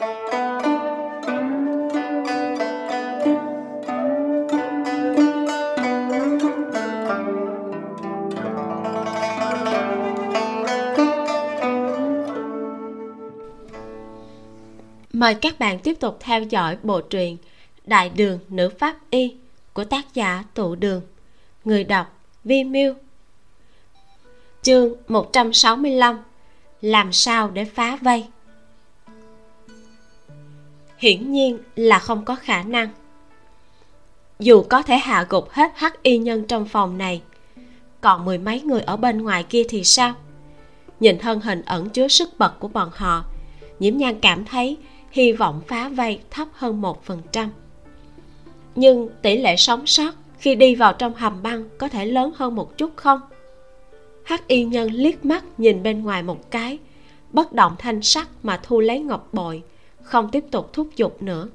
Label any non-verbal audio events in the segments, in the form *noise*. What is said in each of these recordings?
Mời các bạn tiếp tục theo dõi bộ truyện Đại đường nữ pháp y của tác giả Tụ Đường. Người đọc Vi Miu. Chương 165 Làm sao để phá vây? Hiển nhiên là không có khả năng. Dù có thể hạ gục hết hắc y nhân trong phòng này, còn mười mấy người ở bên ngoài kia thì sao? Nhìn thân hình ẩn chứa sức bật của bọn họ, nhiễm nhan cảm thấy hy vọng phá vây thấp hơn một phần trăm nhưng tỷ lệ sống sót khi đi vào trong hầm băng có thể lớn hơn một chút không hắc y nhân liếc mắt nhìn bên ngoài một cái bất động thanh sắc mà thu lấy ngọc bội không tiếp tục thúc giục nữa.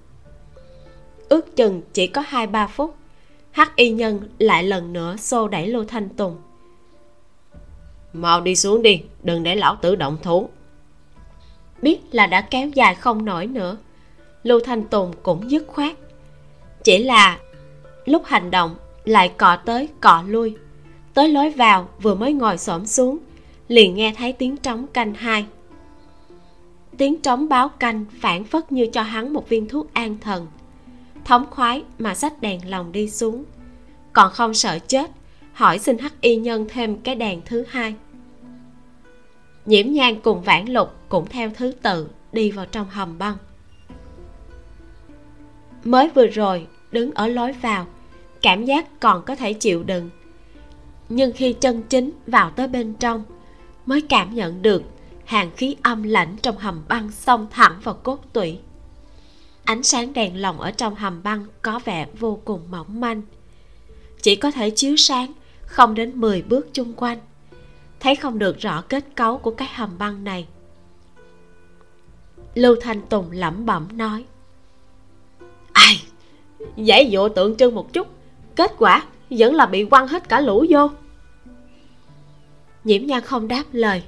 Ước chừng chỉ có hai ba phút hắc y nhân lại lần nữa xô đẩy lưu thanh tùng. Mau đi xuống đi đừng để lão tử động thủ. Biết là đã kéo dài không nổi nữa lưu thanh tùng cũng dứt khoát. Chỉ là lúc hành động lại cọ tới cọ lui tới lối vào vừa mới ngồi xổm xuống liền nghe thấy tiếng trống canh hai tiếng trống báo canh phản phất như cho hắn một viên thuốc an thần. Thống khoái mà xách đèn lòng đi xuống. Còn không sợ chết, hỏi xin hắc y nhân thêm cái đèn thứ hai. Nhiễm nhan cùng vãn lục cũng theo thứ tự đi vào trong hầm băng. Mới vừa rồi, đứng ở lối vào, cảm giác còn có thể chịu đựng. Nhưng khi chân chính vào tới bên trong, mới cảm nhận được hàng khí âm lãnh trong hầm băng xông thẳng vào cốt tủy. Ánh sáng đèn lồng ở trong hầm băng có vẻ vô cùng mỏng manh. Chỉ có thể chiếu sáng, không đến 10 bước chung quanh. Thấy không được rõ kết cấu của cái hầm băng này. Lưu thanh tùng lẩm bẩm nói, ai giải dụ tượng trưng một chút, kết quả vẫn là bị quăng hết cả lũ vô. Nhiễm nhan không đáp lời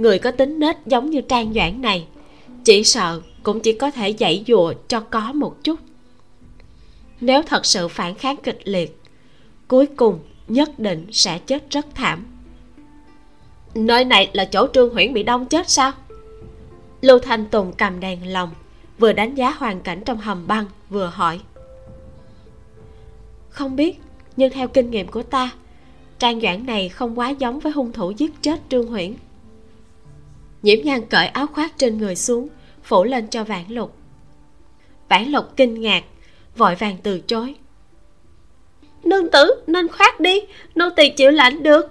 người có tính nết giống như trang doãn này, chỉ sợ cũng chỉ có thể dãy dụa cho có một chút. Nếu thật sự phản kháng kịch liệt, cuối cùng nhất định sẽ chết rất thảm. Nơi này là chỗ trương huyễn bị đông chết sao? Lưu thanh tùng cầm đèn lồng, vừa đánh giá hoàn cảnh trong hầm băng, vừa hỏi. Không biết, nhưng theo kinh nghiệm của ta, trang doãn này không quá giống với hung thủ giết chết trương huyễn nhiễm nhan cởi áo khoác trên người xuống phủ lên cho vãn lục. Vãn lục kinh ngạc vội vàng từ chối. Nương tử nên khoác đi nô tỳ chịu lạnh được.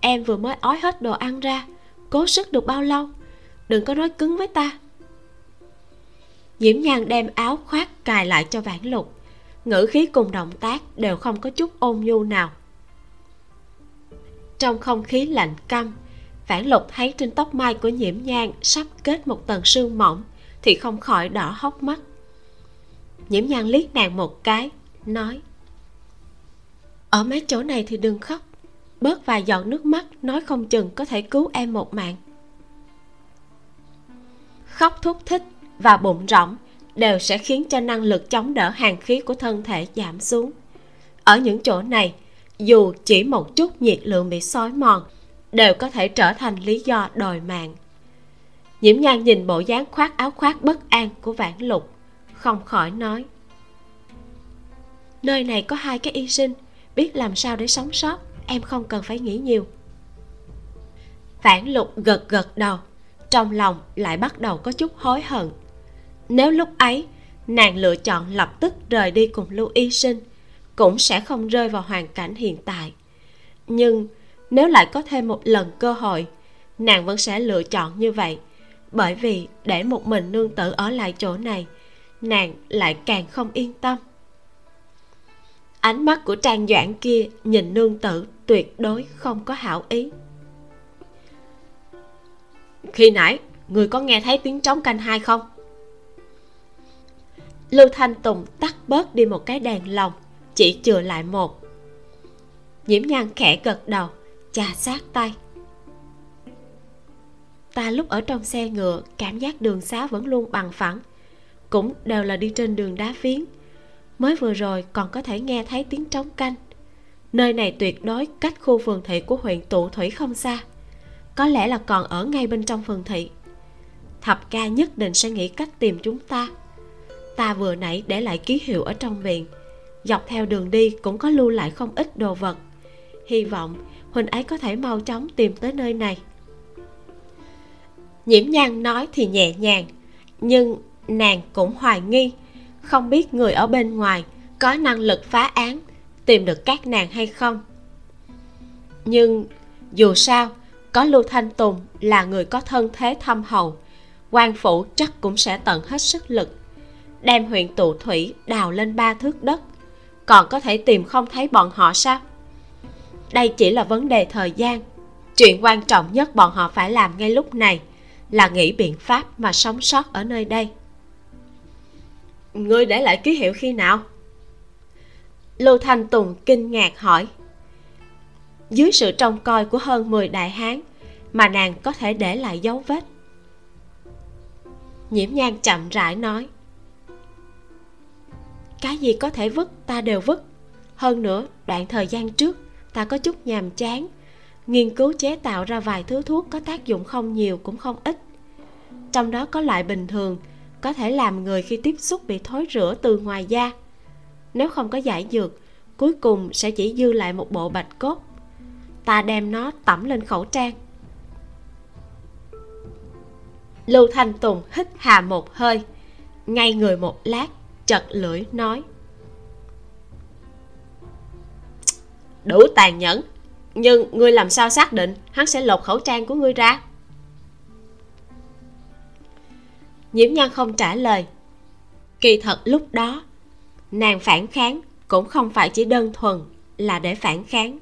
Em vừa mới ói hết đồ ăn ra cố sức được bao lâu? Đừng có nói cứng với ta. Diễm nhan đem áo khoác cài lại cho vãn lục. Ngữ khí cùng động tác đều không có chút ôn nhu nào. Trong không khí lạnh căm vãn lục thấy trên tóc mai của nhiễm nhan sắp kết một tầng sương mỏng thì không khỏi đỏ hốc mắt. Nhiễm nhan liếc nàng một cái, nói, ở mấy chỗ này thì đừng khóc, bớt vài giọt nước mắt nói không chừng có thể cứu em một mạng. Khóc thúc thích và bụng rỗng đều sẽ khiến cho năng lực chống đỡ hàng khí của thân thể giảm xuống. Ở những chỗ này, dù chỉ một chút nhiệt lượng bị xói mòn đều có thể trở thành lý do đòi mạng. Nhiễm nhan nhìn bộ dáng khoác áo khoác bất an của vãn lục, không khỏi nói, nơi này có hai cái y sinh, biết làm sao để sống sót, em không cần phải nghĩ nhiều. Vãn lục gật gật đầu, trong lòng lại bắt đầu có chút hối hận. Nếu lúc ấy, nàng lựa chọn lập tức rời đi cùng lưu y sinh, cũng sẽ không rơi vào hoàn cảnh hiện tại. Nhưng nếu lại có thêm một lần cơ hội, nàng vẫn sẽ lựa chọn như vậy. Bởi vì để một mình nương tử ở lại chỗ này, nàng lại càng không yên tâm. Ánh mắt của trang doãn kia nhìn nương tử tuyệt đối không có hảo ý. Khi nãy, người có nghe thấy tiếng trống canh hai không? Lưu thanh tùng tắt bớt đi một cái đèn lồng, chỉ chừa lại một. Nhiễm nhan khẽ gật đầu chà sát tay. Ta lúc ở trong xe ngựa, cảm giác đường xá vẫn luôn bằng phẳng. Cũng đều là đi trên đường đá phiến. Mới vừa rồi còn có thể nghe thấy tiếng trống canh. Nơi này tuyệt đối cách khu phường thị của huyện tụ thủy không xa. Có lẽ là còn ở ngay bên trong phường thị. Thập ca nhất định sẽ nghĩ cách tìm chúng ta. Ta vừa nãy để lại ký hiệu ở trong viện dọc theo đường đi cũng có lưu lại không ít đồ vật. Hy vọng huynh ấy có thể mau chóng tìm tới nơi này. Nhiễm nhan nói thì nhẹ nhàng, nhưng nàng cũng hoài nghi, không biết người ở bên ngoài có năng lực phá án, tìm được các nàng hay không. Nhưng dù sao, có lưu thanh tùng là người có thân thế thâm hậu, quan phủ chắc cũng sẽ tận hết sức lực, đem huyện tụ thủy đào lên ba thước đất. Còn có thể tìm không thấy bọn họ sao? Đây chỉ là vấn đề thời gian. Chuyện quan trọng nhất bọn họ phải làm ngay lúc này là nghĩ biện pháp mà sống sót ở nơi đây. Ngươi để lại ký hiệu khi nào? Lưu thanh tùng kinh ngạc hỏi. Dưới sự trông coi của hơn 10 đại hán mà nàng có thể để lại dấu vết. Nhiễm nhan chậm rãi nói. Cái gì có thể vứt, ta đều vứt. Hơn nữa, đoạn thời gian trước ta có chút nhàm chán. Nghiên cứu chế tạo ra vài thứ thuốc có tác dụng không nhiều cũng không ít. Trong đó có loại bình thường, có thể làm người khi tiếp xúc bị thối rữa từ ngoài da. Nếu không có giải dược, cuối cùng sẽ chỉ dư lại một bộ bạch cốt. Ta đem nó tẩm lên khẩu trang. Lưu thanh tùng hít hà một hơi, ngay người một lát chật lưỡi nói. Đủ tàn nhẫn. Nhưng ngươi làm sao xác định hắn sẽ lột khẩu trang của ngươi ra? Nhiễm nhan không trả lời. Kỳ thật lúc đó, nàng phản kháng cũng không phải chỉ đơn thuần là để phản kháng.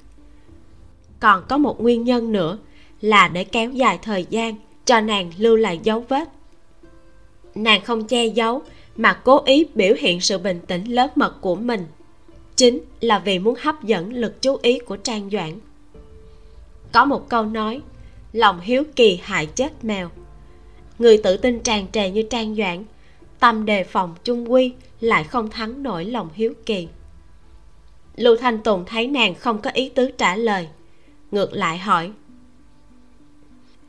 Còn có một nguyên nhân nữa là để kéo dài thời gian cho nàng lưu lại dấu vết. Nàng không che giấu mà cố ý biểu hiện sự bình tĩnh lớn mật của mình chính là vì muốn hấp dẫn lực chú ý của trang doãn. Có một câu nói, lòng hiếu kỳ hại chết mèo. Người tự tin tràn trề như trang doãn, tâm đề phòng trung quy lại không thắng nổi lòng hiếu kỳ. Lưu thanh tùng thấy nàng không có ý tứ trả lời, ngược lại hỏi,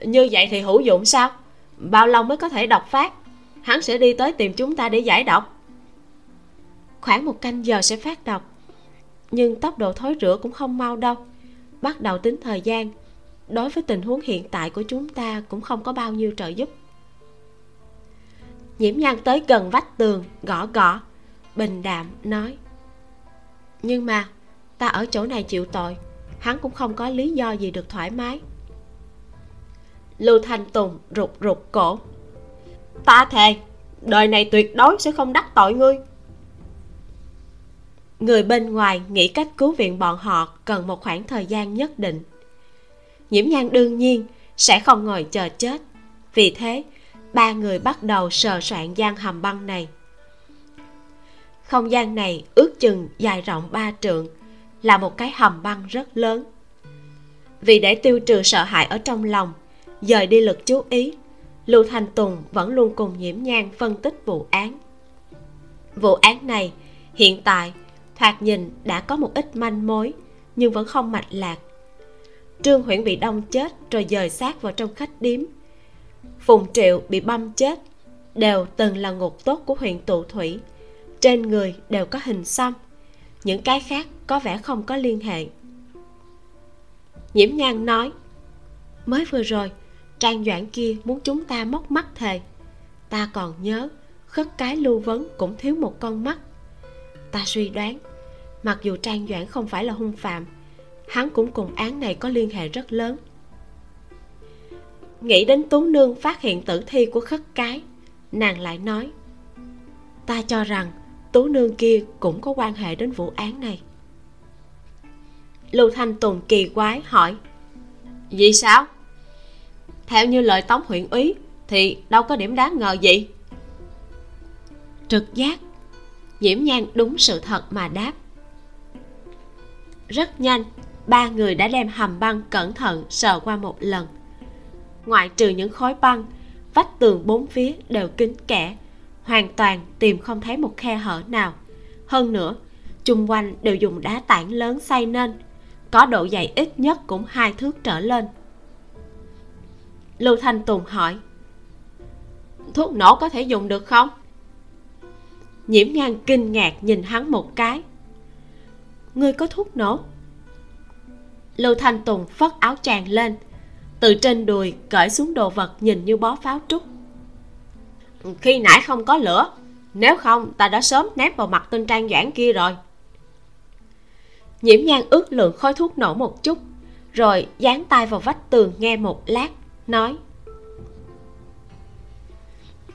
như vậy thì hữu dụng sao? Bao lâu mới có thể đọc phát? Hắn sẽ đi tới tìm chúng ta để giải độc. Khoảng một canh giờ sẽ phát đọc nhưng tốc độ thối rữa cũng không mau đâu. Bắt đầu tính thời gian, đối với tình huống hiện tại của chúng ta cũng không có bao nhiêu trợ giúp. Nhiễm nhan tới gần vách tường, gõ gõ, bình đạm nói, nhưng mà, ta ở chỗ này chịu tội, hắn cũng không có lý do gì được thoải mái. Lưu thanh tùng rụt rụt cổ, ta thề, đời này tuyệt đối sẽ không đắc tội ngươi người bên ngoài nghĩ cách cứu viện bọn họ cần một khoảng thời gian nhất định. Nhiễm nhan đương nhiên sẽ không ngồi chờ chết. Vì thế, ba người bắt đầu sờ soạn gian hầm băng này. Không gian này ước chừng dài rộng ba trượng, là một cái hầm băng rất lớn. Vì để tiêu trừ sợ hãi ở trong lòng, dời đi lực chú ý, lưu thanh tùng vẫn luôn cùng nhiễm nhan phân tích vụ án. Vụ án này hiện tại thoạt nhìn đã có một ít manh mối, nhưng vẫn không mạch lạc. Trương huyễn bị đông chết rồi dời xác vào trong khách điếm. Phùng triệu bị băm chết, đều từng là ngục tốt của huyện tụ thủy. Trên người đều có hình xăm, những cái khác có vẻ không có liên hệ. Nhiễm nhan nói, mới vừa rồi, trang doãn kia muốn chúng ta móc mắt thề. Ta còn nhớ, khất cái lưu vấn cũng thiếu một con mắt ta suy đoán, mặc dù trang doãn không phải là hung phạm, hắn cũng cùng án này có liên hệ rất lớn. Nghĩ đến tú nương phát hiện tử thi của khất cái, nàng lại nói, ta cho rằng tú nương kia cũng có quan hệ đến vụ án này. Lưu thanh tùng kỳ quái hỏi, vì sao? Theo như lời tống huyện úy thì đâu có điểm đáng ngờ gì? Trực giác nhiễm nhan đúng sự thật mà đáp. Rất nhanh, ba người đã đem hầm băng cẩn thận sờ qua một lần. Ngoại trừ những khối băng, vách tường bốn phía đều kín kẽ, hoàn toàn tìm không thấy một khe hở nào. Hơn nữa, chung quanh đều dùng đá tảng lớn xây nên, có độ dày ít nhất cũng hai thước trở lên. Lưu thanh tùng hỏi, thuốc nổ có thể dùng được không? Nhiễm nhan kinh ngạc nhìn hắn một cái. Ngươi có thuốc nổ? Lưu thanh tùng phất áo tràng lên, từ trên đùi cởi xuống đồ vật nhìn như bó pháo trúc. Khi nãy không có lửa, nếu không ta đã sớm ném vào mặt tên trang doãn kia rồi. Nhiễm nhan ước lượng khói thuốc nổ một chút, rồi dán tay vào vách tường nghe một lát, nói.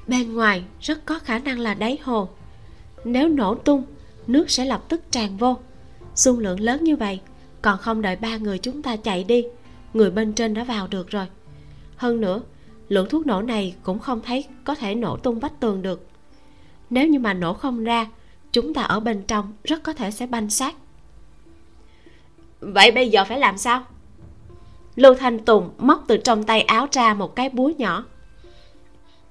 Bên ngoài rất có khả năng là đáy hồ nếu nổ tung nước sẽ lập tức tràn vô. Xung lượng lớn như vậy còn không đợi ba người chúng ta chạy đi người bên trên đã vào được rồi. Hơn nữa lượng thuốc nổ này cũng không thấy có thể nổ tung vách tường được. Nếu như mà nổ không ra chúng ta ở bên trong rất có thể sẽ banh xác. Vậy bây giờ phải làm sao? Lưu thanh tùng móc từ trong tay áo ra một cái búa nhỏ.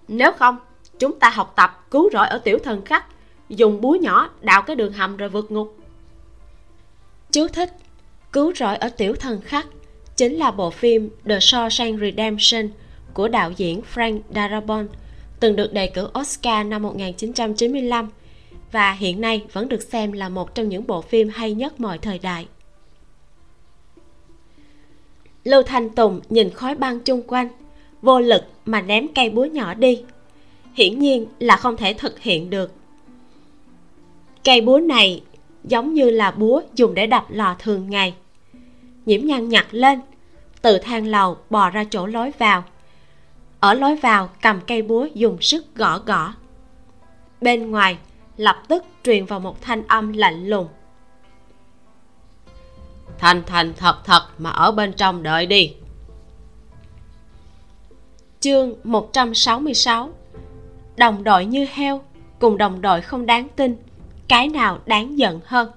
Nếu không chúng ta học tập cứu rỗi ở tiểu thần khắc dùng búa nhỏ đào cái đường hầm rồi vượt ngục chú thích cứu rỗi ở tiểu thần khắc chính là bộ phim The Shawshank Redemption của đạo diễn Frank Darabont từng được đề cử Oscar năm 1995 và hiện nay vẫn được xem là một trong những bộ phim hay nhất mọi thời đại. Lưu Thanh Tùng nhìn khói băng chung quanh, vô lực mà ném cây búa nhỏ đi. Hiển nhiên là không thể thực hiện được. Cây búa này giống như là búa dùng để đập lò thường ngày. Nhiễm nhăn nhặt lên, từ thang lầu bò ra chỗ lối vào. Ở lối vào cầm cây búa dùng sức gõ gõ. Bên ngoài lập tức truyền vào một thanh âm lạnh lùng thành thành thật thật mà ở bên trong đợi đi chương 166 đồng đội như heo cùng đồng đội không đáng tin cái nào đáng giận hơn.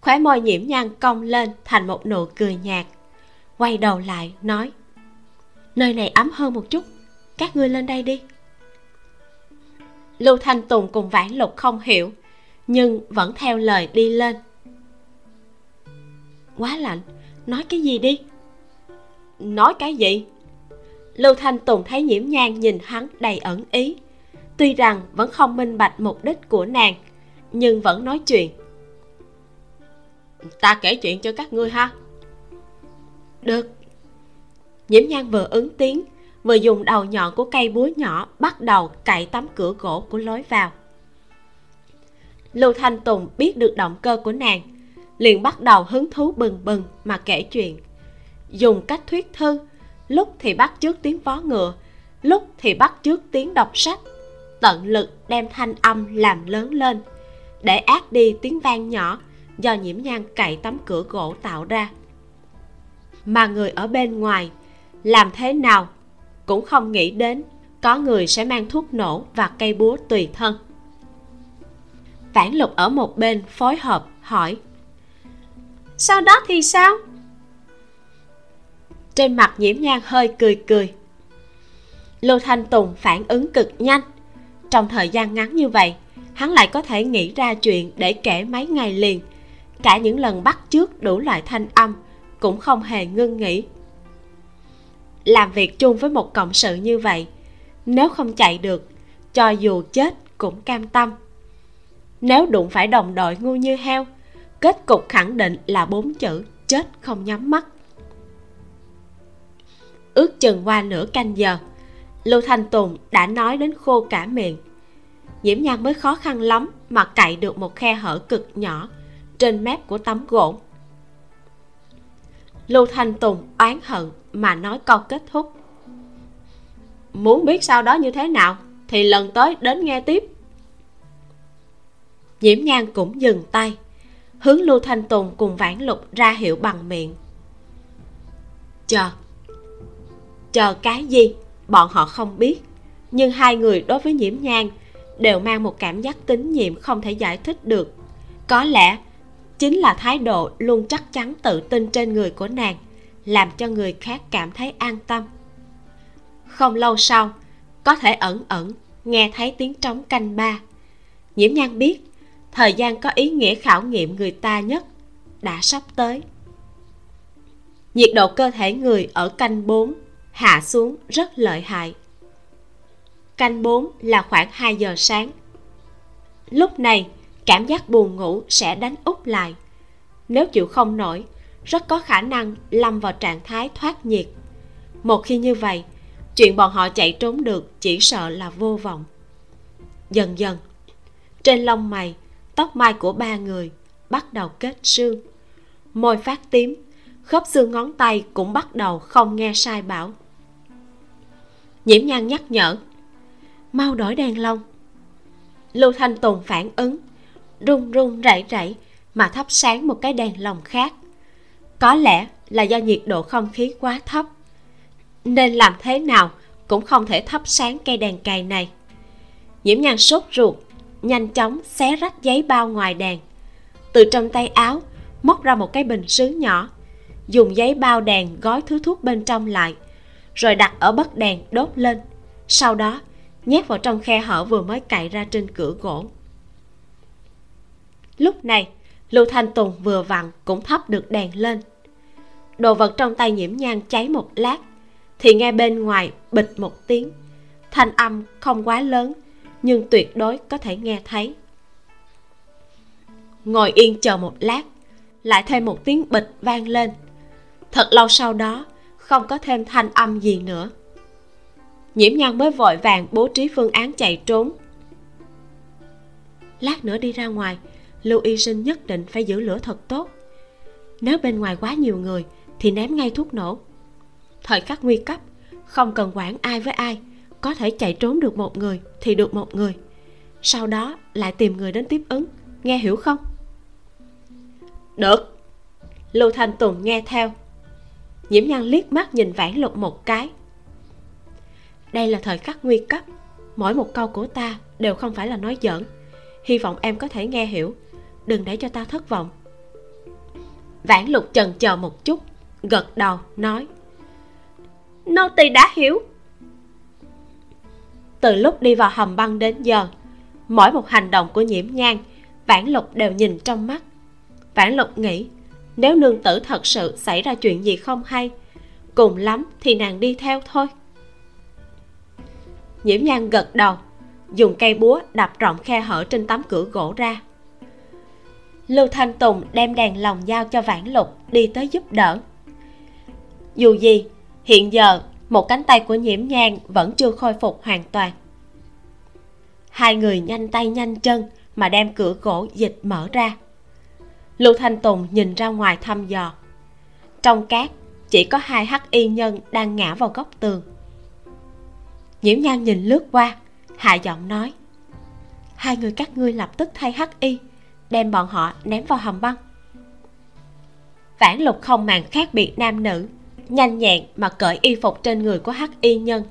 Khóe môi nhiễm nhan cong lên thành một nụ cười nhạt. Quay đầu lại, nói, nơi này ấm hơn một chút, các ngươi lên đây đi. Lưu thanh tùng cùng vãn lục không hiểu, nhưng vẫn theo lời đi lên. Quá lạnh, nói cái gì đi? Nói cái gì? Lưu thanh tùng thấy nhiễm nhang nhìn hắn đầy ẩn ý tuy rằng vẫn không minh bạch mục đích của nàng nhưng vẫn nói chuyện. Ta kể chuyện cho các ngươi ha. Được. Nhiễm nhang vừa ứng tiếng vừa dùng đầu nhọn của cây búa nhỏ bắt đầu cạy tấm cửa gỗ của lối vào. Lưu thanh tùng biết được động cơ của nàng liền bắt đầu hứng thú bừng bừng mà kể chuyện. Dùng cách thuyết thư lúc thì bắt trước tiếng vó ngựa lúc thì bắt trước tiếng đọc sách tận lực đem thanh âm làm lớn lên, để át đi tiếng vang nhỏ do nhiễm nhan cậy tấm cửa gỗ tạo ra. Mà người ở bên ngoài làm thế nào cũng không nghĩ đến có người sẽ mang thuốc nổ và cây búa tùy thân. Vãn lục ở một bên phối hợp hỏi, sau đó thì sao? Trên mặt nhiễm nhan hơi cười cười. Lưu thanh tùng phản ứng cực nhanh trong thời gian ngắn như vậy, hắn lại có thể nghĩ ra chuyện để kể mấy ngày liền. Cả những lần bắt trước đủ loại thanh âm cũng không hề ngưng nghỉ. Làm việc chung với một cộng sự như vậy, nếu không chạy được, cho dù chết cũng cam tâm. Nếu đụng phải đồng đội ngu như heo, kết cục khẳng định là bốn chữ chết không nhắm mắt. Ước chừng qua nửa canh giờ lưu thanh tùng đã nói đến khô cả miệng. Nhiễm nhan mới khó khăn lắm mà cậy được một khe hở cực nhỏ trên mép của tấm gỗ. Lưu thanh tùng oán hận mà nói câu kết thúc. Muốn biết sau đó như thế nào thì lần tới đến nghe tiếp. Nhiễm nhan cũng dừng tay, hướng lưu thanh tùng cùng vãn lục ra hiệu bằng miệng. Chờ chờ cái gì? Bọn họ không biết. Nhưng hai người đối với nhiễm nhang đều mang một cảm giác tín nhiệm không thể giải thích được. Có lẽ chính là thái độ luôn chắc chắn tự tin trên người của nàng, làm cho người khác cảm thấy an tâm. Không lâu sau, có thể ẩn ẩn nghe thấy tiếng trống canh ba. Nhiễm nhan biết thời gian có ý nghĩa khảo nghiệm người ta nhất đã sắp tới. Nhiệt độ cơ thể người ở canh 4 hạ xuống rất lợi hại. Canh 4 là khoảng 2 giờ sáng. Lúc này, cảm giác buồn ngủ sẽ đánh úp lại. Nếu chịu không nổi, rất có khả năng lâm vào trạng thái thoát nhiệt. Một khi như vậy, chuyện bọn họ chạy trốn được chỉ sợ là vô vọng. Dần dần, trên lông mày, tóc mai của ba người bắt đầu kết sương môi phát tím, khớp xương ngón tay cũng bắt đầu không nghe sai bảo nhiễm nhan nhắc nhở. Mau đổi đèn lông lưu thanh tùng phản ứng, run run rẩy rẩy mà thắp sáng một cái đèn lồng khác. Có lẽ là do nhiệt độ không khí quá thấp, nên làm thế nào cũng không thể thắp sáng cây đèn cày này. Nhiễm nhan sốt ruột, nhanh chóng xé rách giấy bao ngoài đèn. Từ trong tay áo, móc ra một cái bình sứ nhỏ, dùng giấy bao đèn gói thứ thuốc bên trong lại rồi đặt ở bất đèn đốt lên. Sau đó, nhét vào trong khe hở vừa mới cạy ra trên cửa gỗ. Lúc này, lưu thanh tùng vừa vặn cũng thắp được đèn lên. Đồ vật trong tay nhiễm nhang cháy một lát, thì nghe bên ngoài bịch một tiếng. Thanh âm không quá lớn, nhưng tuyệt đối có thể nghe thấy. Ngồi yên chờ một lát, lại thêm một tiếng bịch vang lên. Thật lâu sau đó không có thêm thanh âm gì nữa. Nhiễm nhan mới vội vàng bố trí phương án chạy trốn. Lát nữa đi ra ngoài, lưu y sinh nhất định phải giữ lửa thật tốt. Nếu bên ngoài quá nhiều người, thì ném ngay thuốc nổ. Thời khắc nguy cấp, không cần quản ai với ai, có thể chạy trốn được một người thì được một người. Sau đó lại tìm người đến tiếp ứng, nghe hiểu không? Được. Lưu thanh tùng nghe theo nhiễm nhan liếc mắt nhìn vãn lục một cái. Đây là thời khắc nguy cấp. Mỗi một câu của ta đều không phải là nói giỡn. Hy vọng em có thể nghe hiểu. Đừng để cho ta thất vọng. Vãn lục chần chờ một chút gật đầu nói. Nô tỳ đã hiểu. Từ lúc đi vào hầm băng đến giờ mỗi một hành động của nhiễm Nhan, vãn lục đều nhìn trong mắt. Vãn lục nghĩ nếu nương tử thật sự xảy ra chuyện gì không hay, cùng lắm thì nàng đi theo thôi. Nhiễm nhan gật đầu, dùng cây búa đập rộng khe hở trên tấm cửa gỗ ra. Lưu thanh tùng đem đèn lồng giao cho vãn lục đi tới giúp đỡ. Dù gì, hiện giờ một cánh tay của nhiễm nhang vẫn chưa khôi phục hoàn toàn. Hai người nhanh tay nhanh chân mà đem cửa gỗ dịch mở ra lưu thanh tùng nhìn ra ngoài thăm dò. Trong cát, chỉ có hai hắc y nhân đang ngã vào góc tường. Nhiễm nhan nhìn lướt qua, hạ giọng nói, hai người các ngươi lập tức thay hắc y, đem bọn họ ném vào hầm băng. Vãn lục không màng khác biệt nam nữ, nhanh nhẹn mà cởi y phục trên người của hắc y nhân.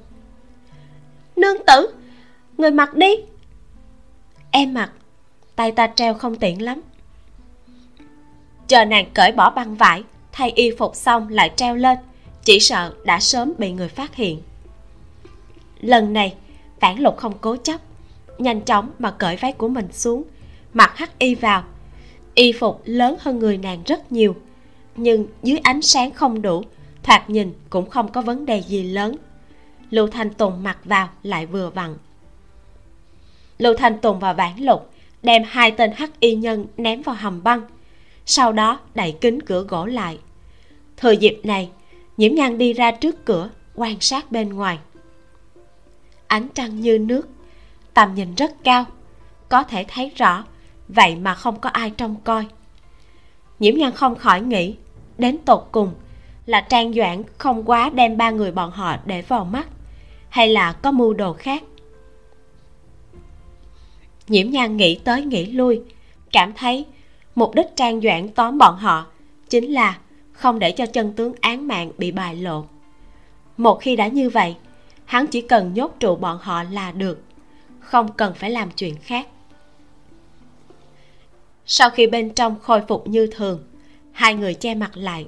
Nương tử, người mặc đi. Em mặc, tay ta treo không tiện lắm chờ nàng cởi bỏ băng vải, thay y phục xong lại treo lên, chỉ sợ đã sớm bị người phát hiện. Lần này, phản lục không cố chấp, nhanh chóng mà cởi váy của mình xuống, mặc hắc y vào. Y phục lớn hơn người nàng rất nhiều, nhưng dưới ánh sáng không đủ, thoạt nhìn cũng không có vấn đề gì lớn. Lưu thanh tùng mặc vào lại vừa vặn. Lưu thanh tùng và vãn lục đem hai tên hắc y nhân ném vào hầm băng sau đó đẩy kính cửa gỗ lại. Thời dịp này nhiễm nhan đi ra trước cửa, quan sát bên ngoài. Ánh trăng như nước, tầm nhìn rất cao. Có thể thấy rõ, vậy mà không có ai trông coi. Nhiễm nhan không khỏi nghĩ, đến tột cùng là trang doãn không quá đem ba người bọn họ để vào mắt, hay là có mưu đồ khác? Nhiễm nhan nghĩ tới nghĩ lui, cảm thấy mục đích trang doãn tóm bọn họ chính là không để cho chân tướng án mạng bị bại lộ. Một khi đã như vậy, hắn chỉ cần nhốt trụ bọn họ là được, không cần phải làm chuyện khác. Sau khi bên trong khôi phục như thường, hai người che mặt lại,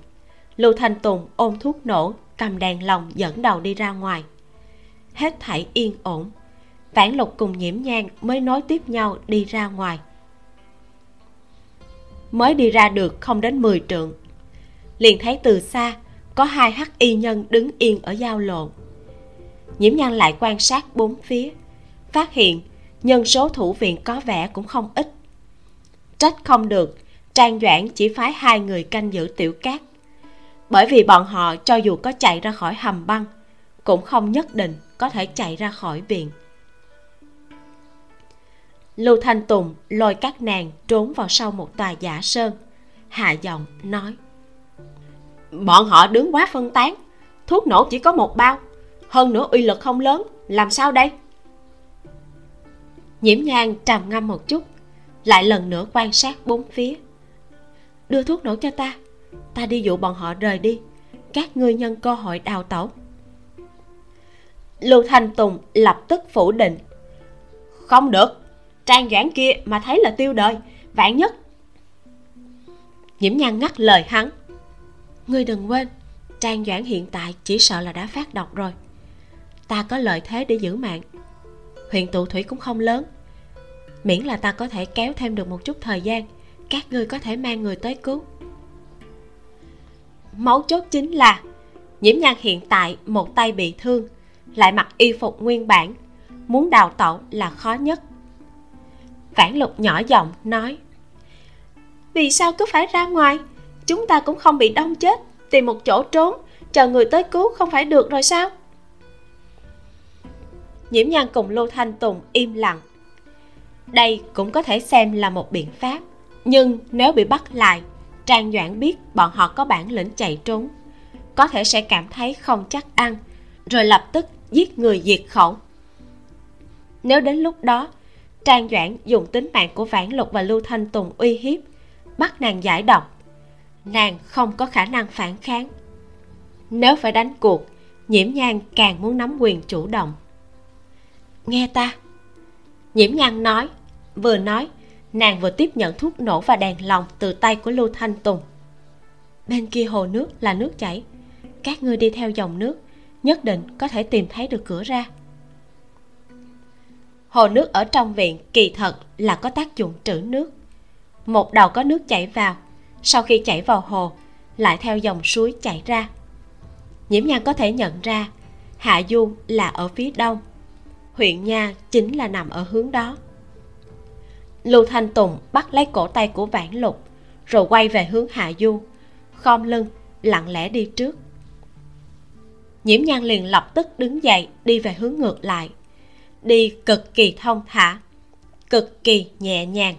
lưu thanh tùng ôm thuốc nổ, cầm đèn lồng dẫn đầu đi ra ngoài. Hết thảy yên ổn, vãn lục cùng nhiễm nhang mới nối tiếp nhau đi ra ngoài mới đi ra được không đến 10 trượng. Liền thấy từ xa, có hai hắc y nhân đứng yên ở giao lộ. Nhiễm nhan lại quan sát bốn phía, phát hiện nhân số thủ viện có vẻ cũng không ít. Trách không được, trang doãn chỉ phái hai người canh giữ tiểu cát. Bởi vì bọn họ cho dù có chạy ra khỏi hầm băng, cũng không nhất định có thể chạy ra khỏi viện lưu thanh tùng lôi các nàng trốn vào sau một tòa giả sơn. Hạ giọng nói, bọn họ đứng quá phân tán, thuốc nổ chỉ có một bao, hơn nữa uy lực không lớn, làm sao đây? Nhiễm nhang trầm ngâm một chút, lại lần nữa quan sát bốn phía. Đưa thuốc nổ cho ta ta đi dụ bọn họ rời đi, các ngươi nhân cơ hội đào tẩu. Lưu thanh tùng lập tức phủ định, không được trang doãn kia mà thấy là tiêu đời, vạn nhất. Nhiễm nhan ngắt lời hắn. Ngươi đừng quên, trang doãn hiện tại chỉ sợ là đã phát độc rồi. Ta có lợi thế để giữ mạng. Huyện tụ thủy cũng không lớn. Miễn là ta có thể kéo thêm được một chút thời gian, các ngươi có thể mang người tới cứu. Mấu chốt chính là nhiễm nhan hiện tại một tay bị thương, lại mặc y phục nguyên bản, muốn đào tẩu là khó nhất phản lục nhỏ giọng nói, vì sao cứ phải ra ngoài? Chúng ta cũng không bị đông chết, tìm một chỗ trốn, chờ người tới cứu không phải được rồi sao? Nhiễm nhan cùng lưu thanh tùng im lặng. Đây cũng có thể xem là một biện pháp, nhưng nếu bị bắt lại, trang doãn biết bọn họ có bản lĩnh chạy trốn, có thể sẽ cảm thấy không chắc ăn, rồi lập tức giết người diệt khẩu. Nếu đến lúc đó trang doãn dùng tính mạng của vãn lục và lưu thanh tùng uy hiếp, bắt nàng giải độc. Nàng không có khả năng phản kháng. Nếu phải đánh cuộc, nhiễm nhan càng muốn nắm quyền chủ động. Nghe ta. Nhiễm nhan nói, vừa nói, nàng vừa tiếp nhận thuốc nổ và đèn lồng từ tay của lưu thanh tùng. Bên kia hồ nước là nước chảy. Các ngươi đi theo dòng nước, nhất định có thể tìm thấy được cửa ra hồ nước ở trong viện kỳ thật là có tác dụng trữ nước. Một đầu có nước chảy vào, sau khi chảy vào hồ, lại theo dòng suối chảy ra. Nhiễm nhan có thể nhận ra, hạ du là ở phía đông, huyện nha chính là nằm ở hướng đó. Lưu thanh tùng bắt lấy cổ tay của vãn lục, rồi quay về hướng hạ du khom lưng, lặng lẽ đi trước. Nhiễm nhan liền lập tức đứng dậy, đi về hướng ngược lại đi cực kỳ thông thả, cực kỳ nhẹ nhàng.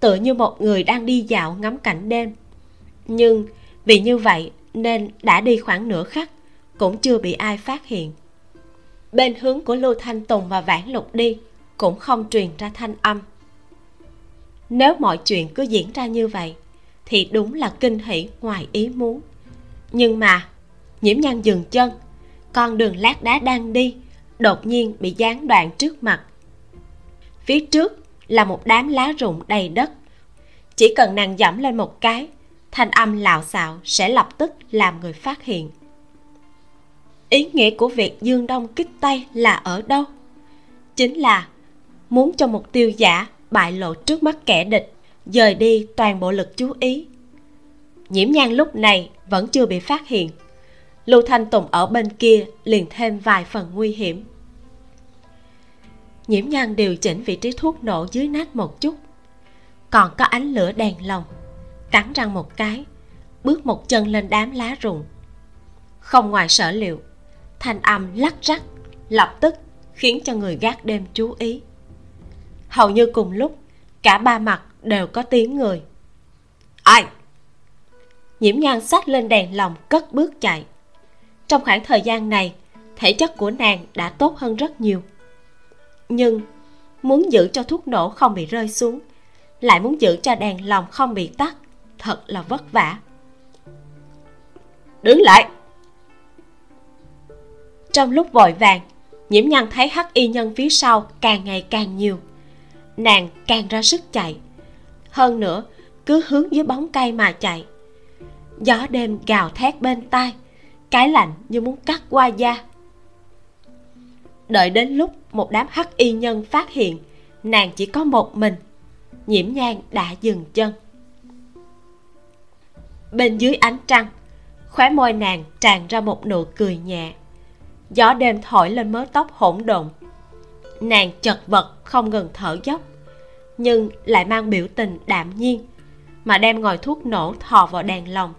Tựa như một người đang đi dạo ngắm cảnh đêm. Nhưng vì như vậy nên đã đi khoảng nửa khắc, cũng chưa bị ai phát hiện. Bên hướng của lưu thanh tùng và vãn lục đi cũng không truyền ra thanh âm. Nếu mọi chuyện cứ diễn ra như vậy, thì đúng là kinh hỉ ngoài ý muốn. Nhưng mà, nhiễm nhan dừng chân, con đường lát đá đang đi đột nhiên bị gián đoạn trước mặt. Phía trước là một đám lá rụng đầy đất. Chỉ cần nàng dẫm lên một cái, thanh âm lạo xạo sẽ lập tức làm người phát hiện. Ý nghĩa của việc dương đông kích tây là ở đâu? Chính là muốn cho mục tiêu giả bại lộ trước mắt kẻ địch, dời đi toàn bộ lực chú ý. Nhiễm nhan lúc này vẫn chưa bị phát hiện lưu thanh tùng ở bên kia liền thêm vài phần nguy hiểm. Nhiễm nhan điều chỉnh vị trí thuốc nổ dưới nát một chút. Còn có ánh lửa đèn lồng, cắn răng một cái, bước một chân lên đám lá rụng. Không ngoài sở liệu, thanh âm lắc rắc, lập tức khiến cho người gác đêm chú ý. Hầu như cùng lúc, cả ba mặt đều có tiếng người. Ai? Nhiễm nhan xách lên đèn lồng cất bước chạy trong khoảng thời gian này, thể chất của nàng đã tốt hơn rất nhiều. Nhưng muốn giữ cho thuốc nổ không bị rơi xuống, lại muốn giữ cho đèn lồng không bị tắt, thật là vất vả. Đứng lại! Trong lúc vội vàng, nhiễm nhan thấy hắc y nhân phía sau càng ngày càng nhiều. Nàng càng ra sức chạy. Hơn nữa, cứ hướng dưới bóng cây mà chạy. Gió đêm gào thét bên tai cái lạnh như muốn cắt qua da. Đợi đến lúc một đám hắc y nhân phát hiện, nàng chỉ có một mình, nhiễm nhang đã dừng chân. Bên dưới ánh trăng, khóe môi nàng tràn ra một nụ cười nhẹ. Gió đêm thổi lên mớ tóc hỗn độn. Nàng chật vật, không ngừng thở dốc, nhưng lại mang biểu tình đạm nhiên, mà đem ngòi thuốc nổ thò vào đèn lồng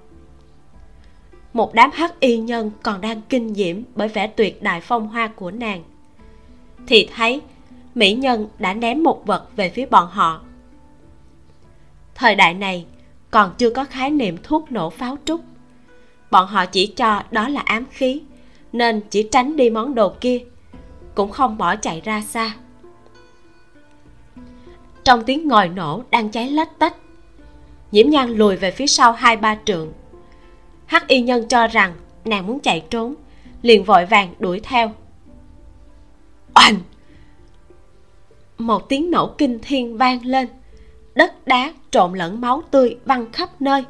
một đám hắc y nhân còn đang kinh diễm bởi vẻ tuyệt đại phong hoa của nàng. Thì thấy, mỹ nhân đã ném một vật về phía bọn họ. Thời đại này còn chưa có khái niệm thuốc nổ pháo trúc. Bọn họ chỉ cho đó là ám khí, nên chỉ tránh đi món đồ kia, cũng không bỏ chạy ra xa. Trong tiếng ngòi nổ đang cháy lách tách nhiễm nhan lùi về phía sau hai ba trượng hắc y nhân cho rằng nàng muốn chạy trốn, liền vội vàng đuổi theo. Oanh một tiếng nổ kinh thiên vang lên, đất đá trộn lẫn máu tươi văng khắp nơi.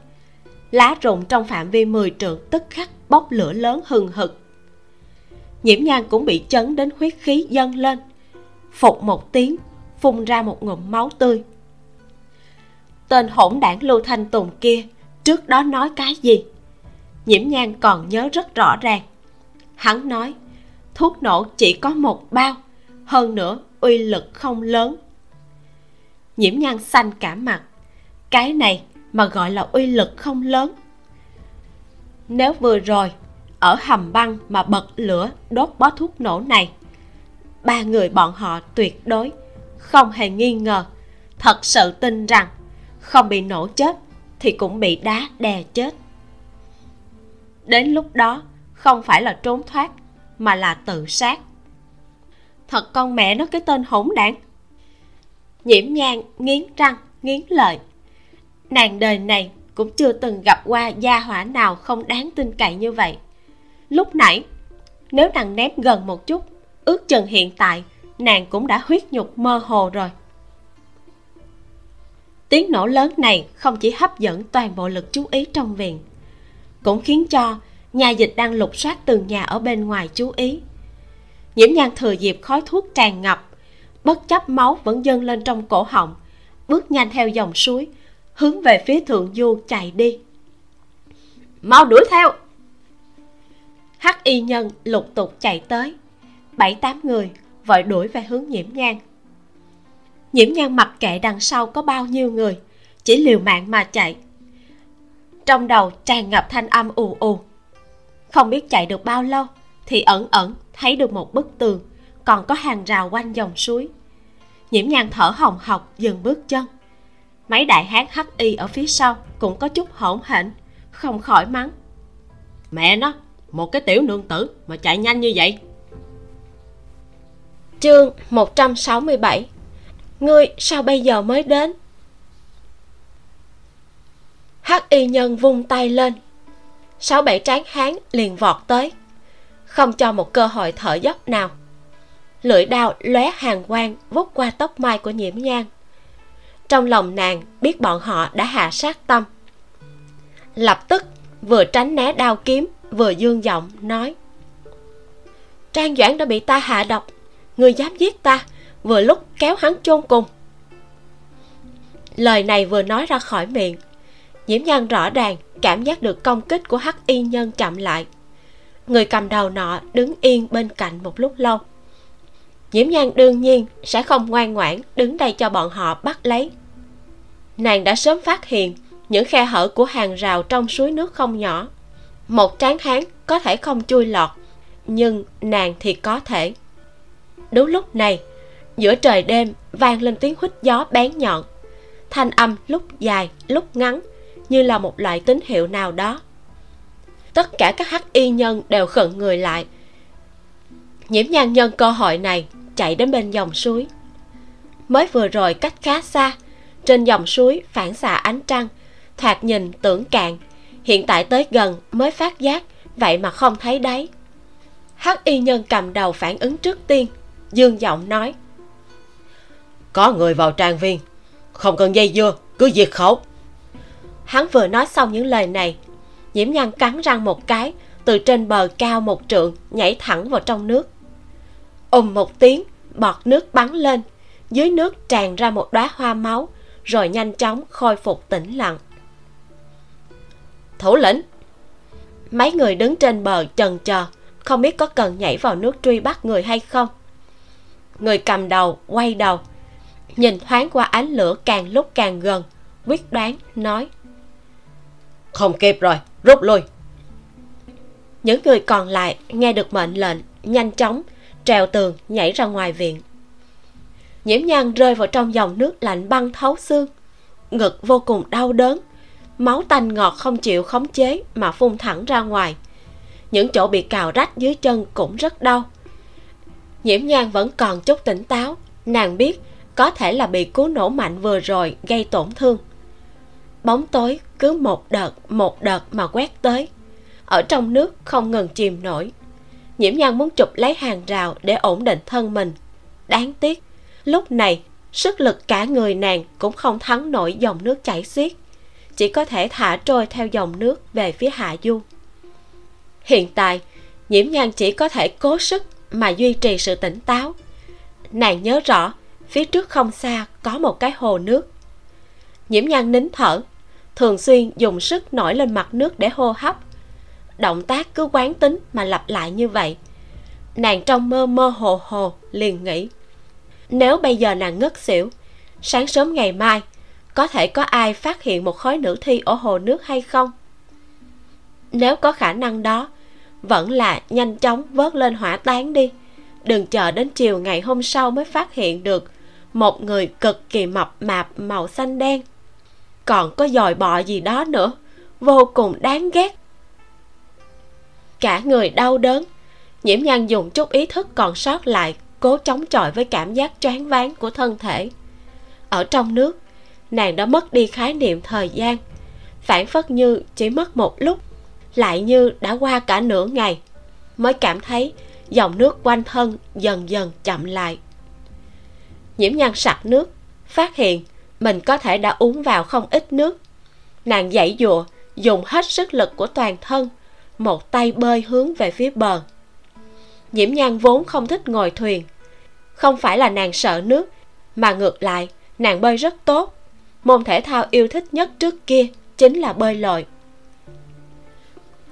Lá rụng trong phạm vi 10 trượng tức khắc bốc lửa lớn hừng hực. Nhiễm nhan cũng bị chấn đến huyết khí dâng lên. Phục một tiếng, phun ra một ngụm máu tươi. Tên hỗn đảng lưu thanh tùng kia trước đó nói cái gì? Nhiễm nhan còn nhớ rất rõ ràng. Hắn nói, thuốc nổ chỉ có một bao, hơn nữa uy lực không lớn. Nhiễm nhan xanh cả mặt. Cái này mà gọi là uy lực không lớn. Nếu vừa rồi, ở hầm băng mà bật lửa đốt bó thuốc nổ này, ba người bọn họ tuyệt đối không hề nghi ngờ. Thật sự tin rằng, không bị nổ chết thì cũng bị đá đè chết đến lúc đó, không phải là trốn thoát, mà là tự sát. Thật con mẹ nó cái tên hỗn đản. Nhiễm nhang, nghiến răng, nghiến lợi. Nàng đời này cũng chưa từng gặp qua gia hỏa nào không đáng tin cậy như vậy. Lúc nãy, nếu nàng ném gần một chút, ước chừng hiện tại, nàng cũng đã huyết nhục mơ hồ rồi. Tiếng nổ lớn này không chỉ hấp dẫn toàn bộ lực chú ý trong viện cũng khiến cho nhà dịch đang lục soát từng nhà ở bên ngoài chú ý. Nhiễm nhan thừa dịp khói thuốc tràn ngập, bất chấp máu vẫn dâng lên trong cổ họng, bước nhanh theo dòng suối, hướng về phía thượng du chạy đi. Mau đuổi theo! Hắc y nhân lục tục chạy tới. Bảy tám người vội đuổi về hướng nhiễm nhan. Nhiễm nhan mặc kệ đằng sau có bao nhiêu người, chỉ liều mạng mà chạy trong đầu tràn ngập thanh âm ù ù. Không biết chạy được bao lâu thì ẩn ẩn thấy được một bức tường, còn có hàng rào quanh dòng suối. Nhiễm nhan thở hồng hộc dừng bước chân. Mấy đại hán hắc y ở phía sau cũng có chút hỗn hển, không khỏi mắng. Mẹ nó, một cái tiểu nương tử mà chạy nhanh như vậy. Chương 167 Ngươi sao bây giờ mới đến? Hắc y nhân vung tay lên. Sáu bảy tráng hán liền vọt tới. Không cho một cơ hội thở dốc nào. Lưỡi đao lóe hàng quang vút qua tóc mai của nhiễm nhang trong lòng nàng biết bọn họ đã hạ sát tâm. Lập tức, vừa tránh né đao kiếm, vừa dương giọng nói. Trang doãn đã bị ta hạ độc. Người dám giết ta, vừa lúc kéo hắn chôn cùng. Lời này vừa nói ra khỏi miệng nhiễm nhan rõ ràng cảm giác được công kích của hắc y nhân chậm lại. Người cầm đầu nọ đứng yên bên cạnh một lúc lâu. Nhiễm nhan đương nhiên sẽ không ngoan ngoãn đứng đây cho bọn họ bắt lấy. Nàng đã sớm phát hiện những khe hở của hàng rào trong suối nước không nhỏ. Một tráng hán có thể không chui lọt, nhưng nàng thì có thể. Đúng lúc này, giữa trời đêm vang lên tiếng huýt gió bén nhọn. Thanh âm lúc dài, lúc ngắn như là một loại tín hiệu nào đó. Tất cả các hắc y nhân đều khẩn người lại. Nhiễm nhan nhân cơ hội này chạy đến bên dòng suối. Mới vừa rồi cách khá xa, trên dòng suối phản xạ ánh trăng, thoạt nhìn tưởng cạn, hiện tại tới gần mới phát giác, vậy mà không thấy đáy. Hắc y nhân cầm đầu phản ứng trước tiên, dương giọng nói, có người vào trang viên, không cần dây dưa, cứ diệt khẩu hắn vừa nói xong những lời này. Nhiễm nhan cắn răng một cái, từ trên bờ cao một trượng, nhảy thẳng vào trong nước. Ùm một tiếng, bọt nước bắn lên. Dưới nước tràn ra một đóa hoa máu, rồi nhanh chóng khôi phục tĩnh lặng. Thủ lĩnh! Mấy người đứng trên bờ chần chờ không biết có cần nhảy vào nước truy bắt người hay không. Người cầm đầu, quay đầu, nhìn thoáng qua ánh lửa càng lúc càng gần, quyết đoán, nói không kịp rồi, rút lui. Những người còn lại nghe được mệnh lệnh, nhanh chóng trèo tường nhảy ra ngoài viện. Nhiễm nhan rơi vào trong dòng nước lạnh băng thấu xương. Ngực vô cùng đau đớn, máu tanh ngọt không chịu khống chế mà phun thẳng ra ngoài. Những chỗ bị cào rách dưới chân cũng rất đau. Nhiễm nhan vẫn còn chút tỉnh táo, nàng biết có thể là bị cú nổ mạnh vừa rồi gây tổn thương bóng tối cứ một đợt một đợt mà quét tới. Ở trong nước không ngừng chìm nổi. Nhiễm nhan muốn chụp lấy hàng rào để ổn định thân mình. Đáng tiếc, lúc này, sức lực cả người nàng cũng không thắng nổi dòng nước chảy xiết. Chỉ có thể thả trôi theo dòng nước về phía hạ du. Hiện tại, nhiễm nhan chỉ có thể cố sức mà duy trì sự tỉnh táo. Nàng nhớ rõ, phía trước không xa có một cái hồ nước nhiễm nhan nín thở, thường xuyên dùng sức nổi lên mặt nước để hô hấp. Động tác cứ quán tính mà lặp lại như vậy. Nàng trong mơ mơ hồ hồ liền nghĩ, nếu bây giờ nàng ngất xỉu, sáng sớm ngày mai có thể có ai phát hiện một khối nữ thi ở hồ nước hay không? Nếu có khả năng đó, vẫn là nhanh chóng vớt lên hỏa tán đi. Đừng chờ đến chiều ngày hôm sau mới phát hiện được một người cực kỳ mập mạp màu xanh đen còn có dòi bọ gì đó nữa. Vô cùng đáng ghét. Cả người đau đớn. Nhiễm nhan dùng chút ý thức còn sót lại, cố chống chọi với cảm giác choáng váng của thân thể. Ở trong nước, nàng đã mất đi khái niệm thời gian. Phản phất như chỉ mất một lúc, lại như đã qua cả nửa ngày, mới cảm thấy dòng nước quanh thân dần dần chậm lại. Nhiễm nhan sặc nước, phát hiện mình có thể đã uống vào không ít nước. Nàng dãy dụa, dùng hết sức lực của toàn thân, một tay bơi hướng về phía bờ. Nhiễm nhan vốn không thích ngồi thuyền. Không phải là nàng sợ nước, mà ngược lại, nàng bơi rất tốt. Môn thể thao yêu thích nhất trước kia chính là bơi lội.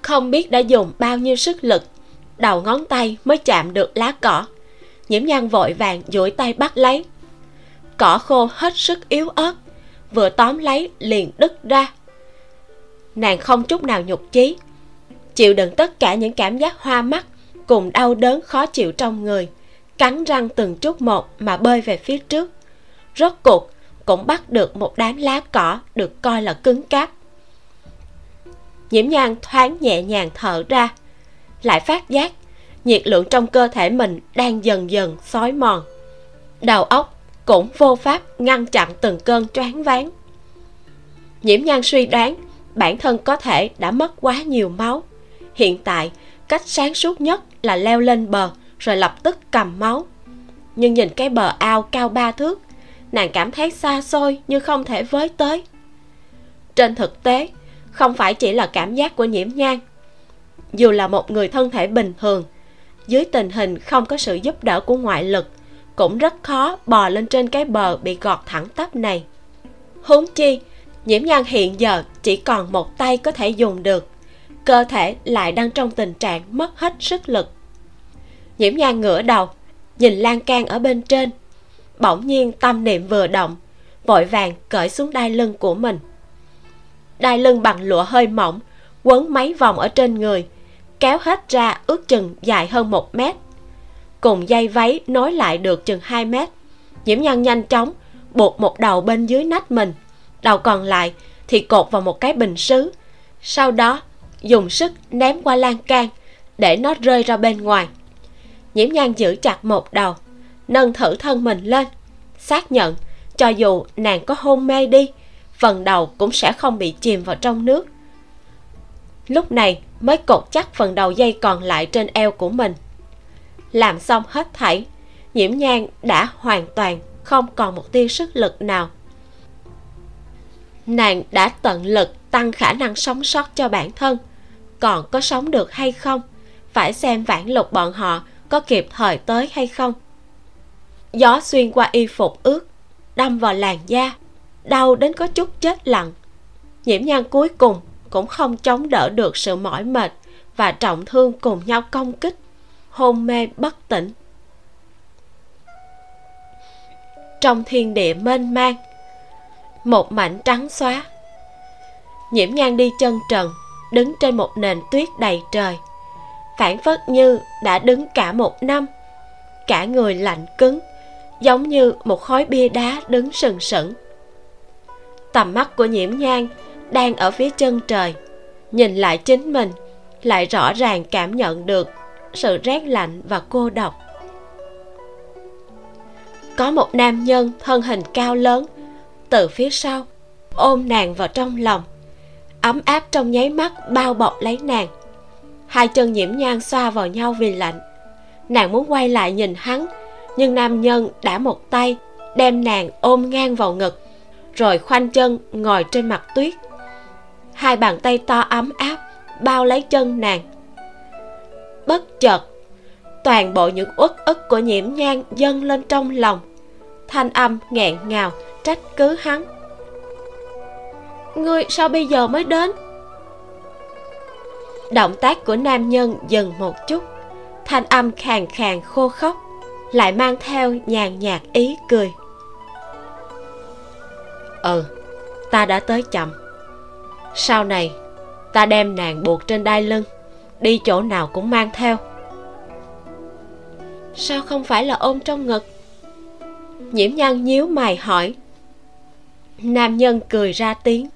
Không biết đã dùng bao nhiêu sức lực, đầu ngón tay mới chạm được lá cỏ. Nhiễm nhan vội vàng duỗi tay bắt lấy cỏ khô hết sức yếu ớt, vừa tóm lấy liền đứt ra. Nàng không chút nào nhục chí, chịu đựng tất cả những cảm giác hoa mắt cùng đau đớn khó chịu trong người, cắn răng từng chút một mà bơi về phía trước. Rốt cuộc, cũng bắt được một đám lá cỏ được coi là cứng cáp. Nhiễm nhan thoáng nhẹ nhàng thở ra, lại phát giác nhiệt lượng trong cơ thể mình đang dần dần xói mòn. Đầu óc cũng vô pháp ngăn chặn từng cơn choáng váng. Nhiễm nhan suy đoán, bản thân có thể đã mất quá nhiều máu. Hiện tại, cách sáng suốt nhất là leo lên bờ, rồi lập tức cầm máu. Nhưng nhìn cái bờ ao cao ba thước, nàng cảm thấy xa xôi như không thể với tới. Trên thực tế, không phải chỉ là cảm giác của nhiễm nhan. Dù là một người thân thể bình thường, dưới tình hình không có sự giúp đỡ của ngoại lực cũng rất khó bò lên trên cái bờ bị gọt thẳng tắp này. Huống chi, nhiễm nhan hiện giờ chỉ còn một tay có thể dùng được. Cơ thể lại đang trong tình trạng mất hết sức lực. Nhiễm nhan ngửa đầu, nhìn lan can ở bên trên. Bỗng nhiên tâm niệm vừa động, vội vàng cởi xuống đai lưng của mình. Đai lưng bằng lụa hơi mỏng, quấn mấy vòng ở trên người, kéo hết ra ước chừng dài hơn một mét cùng dây váy nối lại được chừng 2 mét. Nhiễm nhan nhanh chóng buộc một đầu bên dưới nách mình, đầu còn lại thì cột vào một cái bình sứ sau đó, dùng sức ném qua lan can để nó rơi ra bên ngoài. Nhiễm nhan giữ chặt một đầu, nâng thử thân mình lên, xác nhận cho dù nàng có hôn mê đi, phần đầu cũng sẽ không bị chìm vào trong nước. Lúc này mới cột chắc phần đầu dây còn lại trên eo của mình làm xong hết thảy, nhiễm nhang đã hoàn toàn không còn một tia sức lực nào. Nàng đã tận lực tăng khả năng sống sót cho bản thân. Còn có sống được hay không? Phải xem vãn lục bọn họ có kịp thời tới hay không. Gió xuyên qua y phục ướt, đâm vào làn da, đau đến có chút chết lặng. Nhiễm nhan cuối cùng cũng không chống đỡ được sự mỏi mệt và trọng thương cùng nhau công kích hôn mê bất tỉnh. Trong thiên địa mênh mang, một mảnh trắng xóa. Nhiễm nhan đi chân trần, đứng trên một nền tuyết đầy trời, phản phất như đã đứng cả một năm. Cả người lạnh cứng, giống như một khối bia đá đứng sừng sững. Tầm mắt của nhiễm nhan đang ở phía chân trời, nhìn lại chính mình, lại rõ ràng cảm nhận được sự rét lạnh và cô độc. Có một nam nhân thân hình cao lớn, từ phía sau, ôm nàng vào trong lòng, ấm áp trong nháy mắt bao bọc lấy nàng. Hai chân nhiễm nhang xoa vào nhau vì lạnh. Nàng muốn quay lại nhìn hắn, nhưng nam nhân đã một tay đem nàng ôm ngang vào ngực, rồi khoanh chân ngồi trên mặt tuyết. Hai bàn tay to ấm áp bao lấy chân nàng bất chợt. Toàn bộ những uất ức của nhiễm nhang dâng lên trong lòng. Thanh âm nghẹn ngào, trách cứ hắn. Ngươi sao bây giờ mới đến? Động tác của nam nhân dừng một chút. Thanh âm khàn khàn khô khóc lại mang theo nhàn nhạt ý cười. Ừ ta đã tới chậm. Sau này, ta đem nàng buộc trên đai lưng đi chỗ nào cũng mang theo. Sao không phải là ôm trong ngực? Nhiễm nhan nhíu mày hỏi. Nam nhân cười ra tiếng.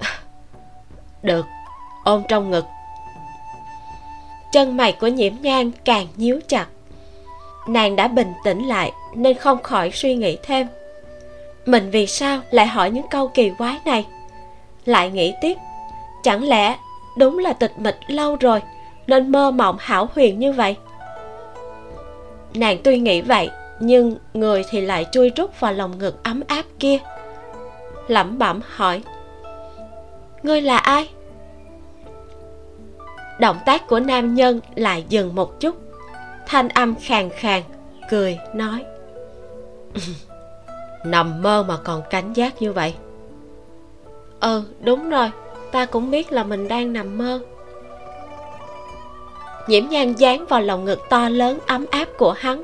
*laughs* Được, ôm trong ngực. Chân mày của nhiễm nhan càng nhíu chặt. Nàng đã bình tĩnh lại nên không khỏi suy nghĩ thêm. Mình vì sao lại hỏi những câu kỳ quái này? Lại nghĩ tiếp, chẳng lẽ đúng là tịch mịch lâu rồi, nên mơ mộng hảo huyền như vậy. Nàng tuy nghĩ vậy, nhưng người thì lại chui rút vào lòng ngực ấm áp kia. Lẩm bẩm hỏi, ngươi là ai? Động tác của nam nhân lại dừng một chút. Thanh âm khàn khàn, cười, nói, *laughs* nằm mơ mà còn cảnh giác như vậy. Ừ đúng rồi ta cũng biết là mình đang nằm mơ. Nhiễm nhan dán vào lòng ngực to lớn ấm áp của hắn.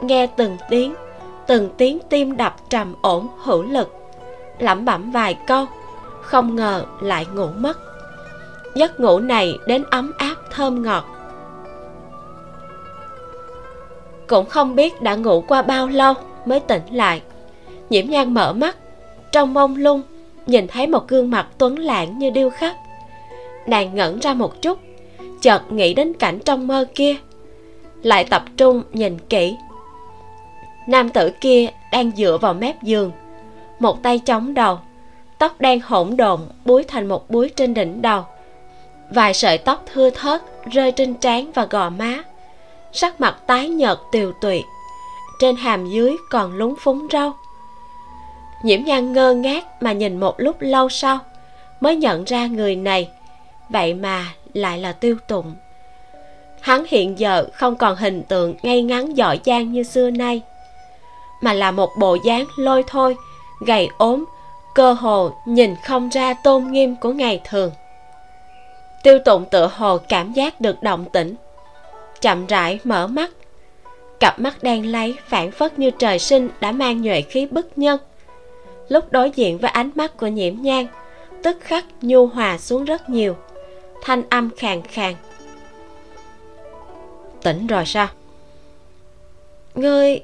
Nghe từng tiếng từng tiếng tim đập trầm ổn hữu lực. Lẩm bẩm vài câu, không ngờ lại ngủ mất. Giấc ngủ này đến ấm áp thơm ngọt. Cũng không biết đã ngủ qua bao lâu mới tỉnh lại. Nhiễm nhan mở mắt, trong mông lung nhìn thấy một gương mặt tuấn lãng như điêu khắc. Nàng ngẩn ra một chút, chợt nghĩ đến cảnh trong mơ kia, lại tập trung nhìn kỹ. Nam tử kia đang dựa vào mép giường, một tay chống đầu, tóc đen hỗn độn búi thành một búi trên đỉnh đầu. Vài sợi tóc thưa thớt rơi trên trán và gò má, sắc mặt tái nhợt tiều tụy. Trên hàm dưới còn lúng phúng râu nhiễm nhan ngơ ngác mà nhìn một lúc lâu sau, mới nhận ra người này. Vậy mà lại là tiêu tụng. Hắn hiện giờ không còn hình tượng ngay ngắn giỏi giang như xưa nay, mà là một bộ dáng lôi thôi, gầy ốm, cơ hồ nhìn không ra tôn nghiêm của ngày thường. Tiêu tụng tự hồ cảm giác được động tĩnh, chậm rãi mở mắt. Cặp mắt đen lấy phản phất như trời sinh đã mang nhuệ khí bức nhân lúc đối diện với ánh mắt của nhiễm nhang, tức khắc nhu hòa xuống rất nhiều. Thanh âm khàn khàn. Tỉnh rồi sao? Ngươi,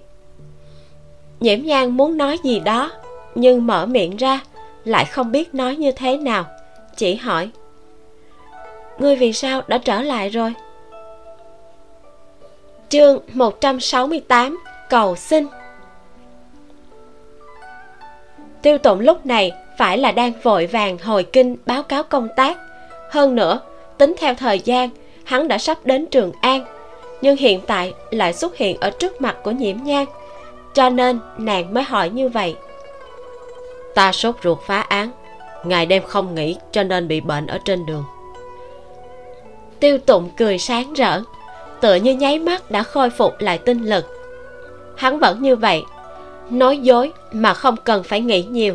nhiễm nhang muốn nói gì đó, nhưng mở miệng ra, lại không biết nói như thế nào. Chỉ hỏi, ngươi vì sao đã trở lại rồi? Chương 168 cầu xin tiêu tụng lúc này phải là đang vội vàng hồi kinh báo cáo công tác. Hơn nữa tính theo thời gian hắn đã sắp đến trường an nhưng hiện tại lại xuất hiện ở trước mặt của nhiễm nhang cho nên nàng mới hỏi như vậy. Ta sốt ruột phá án ngày đêm không nghỉ cho nên bị bệnh ở trên đường. Tiêu tụng cười sáng rỡ tựa như nháy mắt đã khôi phục lại tinh lực. Hắn vẫn như vậy nói dối mà không cần phải nghĩ nhiều.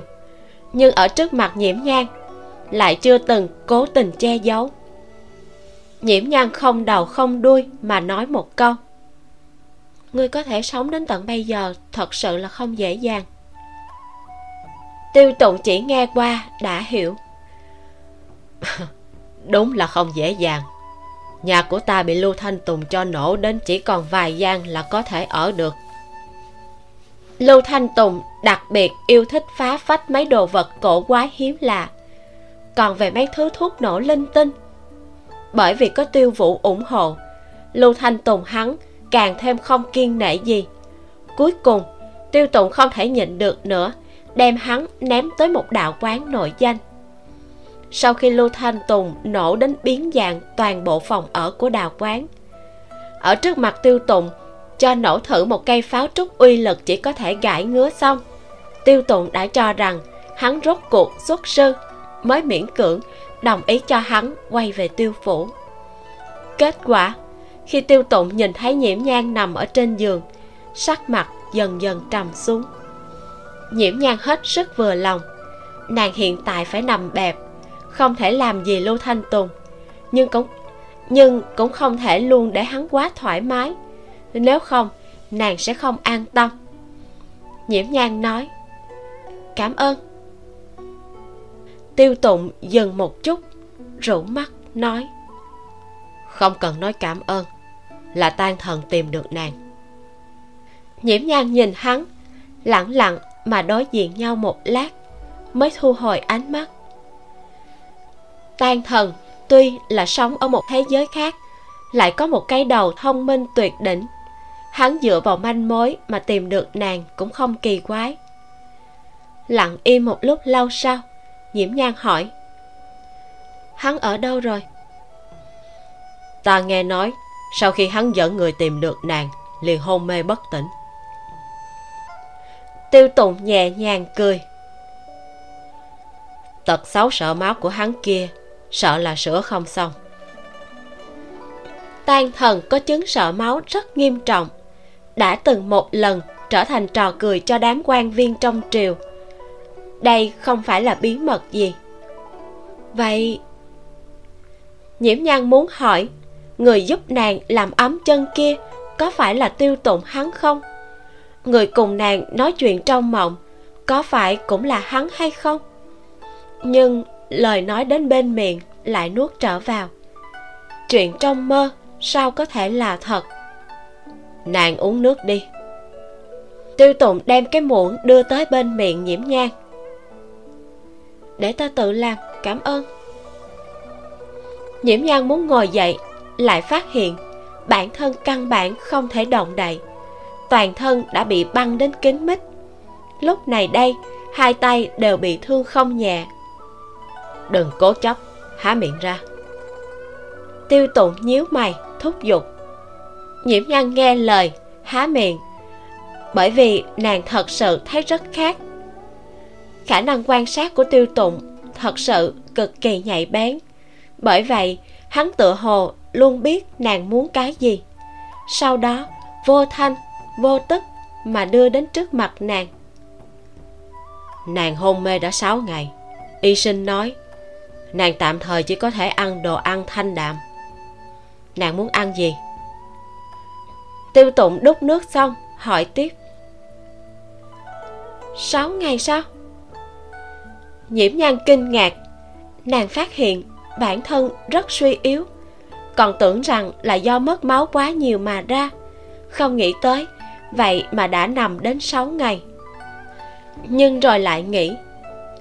Nhưng ở trước mặt nhiễm nhan, lại chưa từng cố tình che giấu. Nhiễm nhan không đầu không đuôi mà nói một câu. Ngươi có thể sống đến tận bây giờ thật sự là không dễ dàng. Tiêu tụng chỉ nghe qua đã hiểu. *laughs* Đúng là không dễ dàng. Nhà của ta bị lưu thanh tùng cho nổ đến chỉ còn vài gian là có thể ở được lưu thanh tùng đặc biệt yêu thích phá phách mấy đồ vật cổ quái hiếm lạ. Còn về mấy thứ thuốc nổ linh tinh. Bởi vì có tiêu vũ ủng hộ, lưu thanh tùng hắn càng thêm không kiên nể gì. Cuối cùng, tiêu tụng không thể nhịn được nữa, đem hắn ném tới một đạo quán nội danh. Sau khi lưu thanh tùng nổ đến biến dạng toàn bộ phòng ở của đào quán, ở trước mặt tiêu tùng cho nổ thử một cây pháo trúc uy lực chỉ có thể gãi ngứa xong. Tiêu tụng đã cho rằng hắn rốt cuộc xuất sư, mới miễn cưỡng đồng ý cho hắn quay về tiêu phủ. Kết quả, khi tiêu tụng nhìn thấy nhiễm nhan nằm ở trên giường, sắc mặt dần dần trầm xuống. Nhiễm nhan hết sức vừa lòng, nàng hiện tại phải nằm bẹp, không thể làm gì lưu thanh tùng, nhưng cũng nhưng cũng không thể luôn để hắn quá thoải mái nếu không, nàng sẽ không an tâm. Nhiễm nhan nói, cảm ơn. Tiêu tụng dừng một chút, rủ mắt nói, không cần nói cảm ơn, là tan thần tìm được nàng. Nhiễm nhan nhìn hắn, lặng lặng mà đối diện nhau một lát, mới thu hồi ánh mắt. Tan thần tuy là sống ở một thế giới khác, lại có một cái đầu thông minh tuyệt đỉnh hắn dựa vào manh mối mà tìm được nàng cũng không kỳ quái. Lặng im một lúc lâu sau nhiễm nhan hỏi, hắn ở đâu rồi? Ta nghe nói, sau khi hắn dẫn người tìm được nàng, liền hôn mê bất tỉnh. Tiêu tụng nhẹ nhàng cười. Tật xấu sợ máu của hắn kia, sợ là sửa không xong. Tan thần có chứng sợ máu rất nghiêm trọng đã từng một lần trở thành trò cười cho đám quan viên trong triều. Đây không phải là bí mật gì. Vậy, nhiễm nhan muốn hỏi, người giúp nàng làm ấm chân kia có phải là tiêu tụng hắn không? Người cùng nàng nói chuyện trong mộng, có phải cũng là hắn hay không? Nhưng lời nói đến bên miệng lại nuốt trở vào. Chuyện trong mơ sao có thể là thật? Nàng uống nước đi. Tiêu tụng đem cái muỗng đưa tới bên miệng nhiễm nhang để ta tự làm, cảm ơn. Nhiễm nhan muốn ngồi dậy, lại phát hiện bản thân căn bản không thể động đậy. Toàn thân đã bị băng đến kín mít. Lúc này đây, hai tay đều bị thương không nhẹ. Đừng cố chấp, há miệng ra. Tiêu tụng nhíu mày, thúc giục nhiễm nhan nghe lời, há miệng. Bởi vì nàng thật sự thấy rất khác. Khả năng quan sát của tiêu tụng thật sự cực kỳ nhạy bén. Bởi vậy, hắn tựa hồ luôn biết nàng muốn cái gì. Sau đó, vô thanh, vô tức mà đưa đến trước mặt nàng. Nàng hôn mê đã 6 ngày. Y sinh nói, nàng tạm thời chỉ có thể ăn đồ ăn thanh đạm. Nàng muốn ăn gì? Tiêu tụng đút nước xong hỏi tiếp. Sáu ngày sau, nhiễm nhan kinh ngạc. Nàng phát hiện bản thân rất suy yếu. Còn tưởng rằng là do mất máu quá nhiều mà ra. Không nghĩ tới vậy mà đã nằm đến 6 ngày. Nhưng rồi lại nghĩ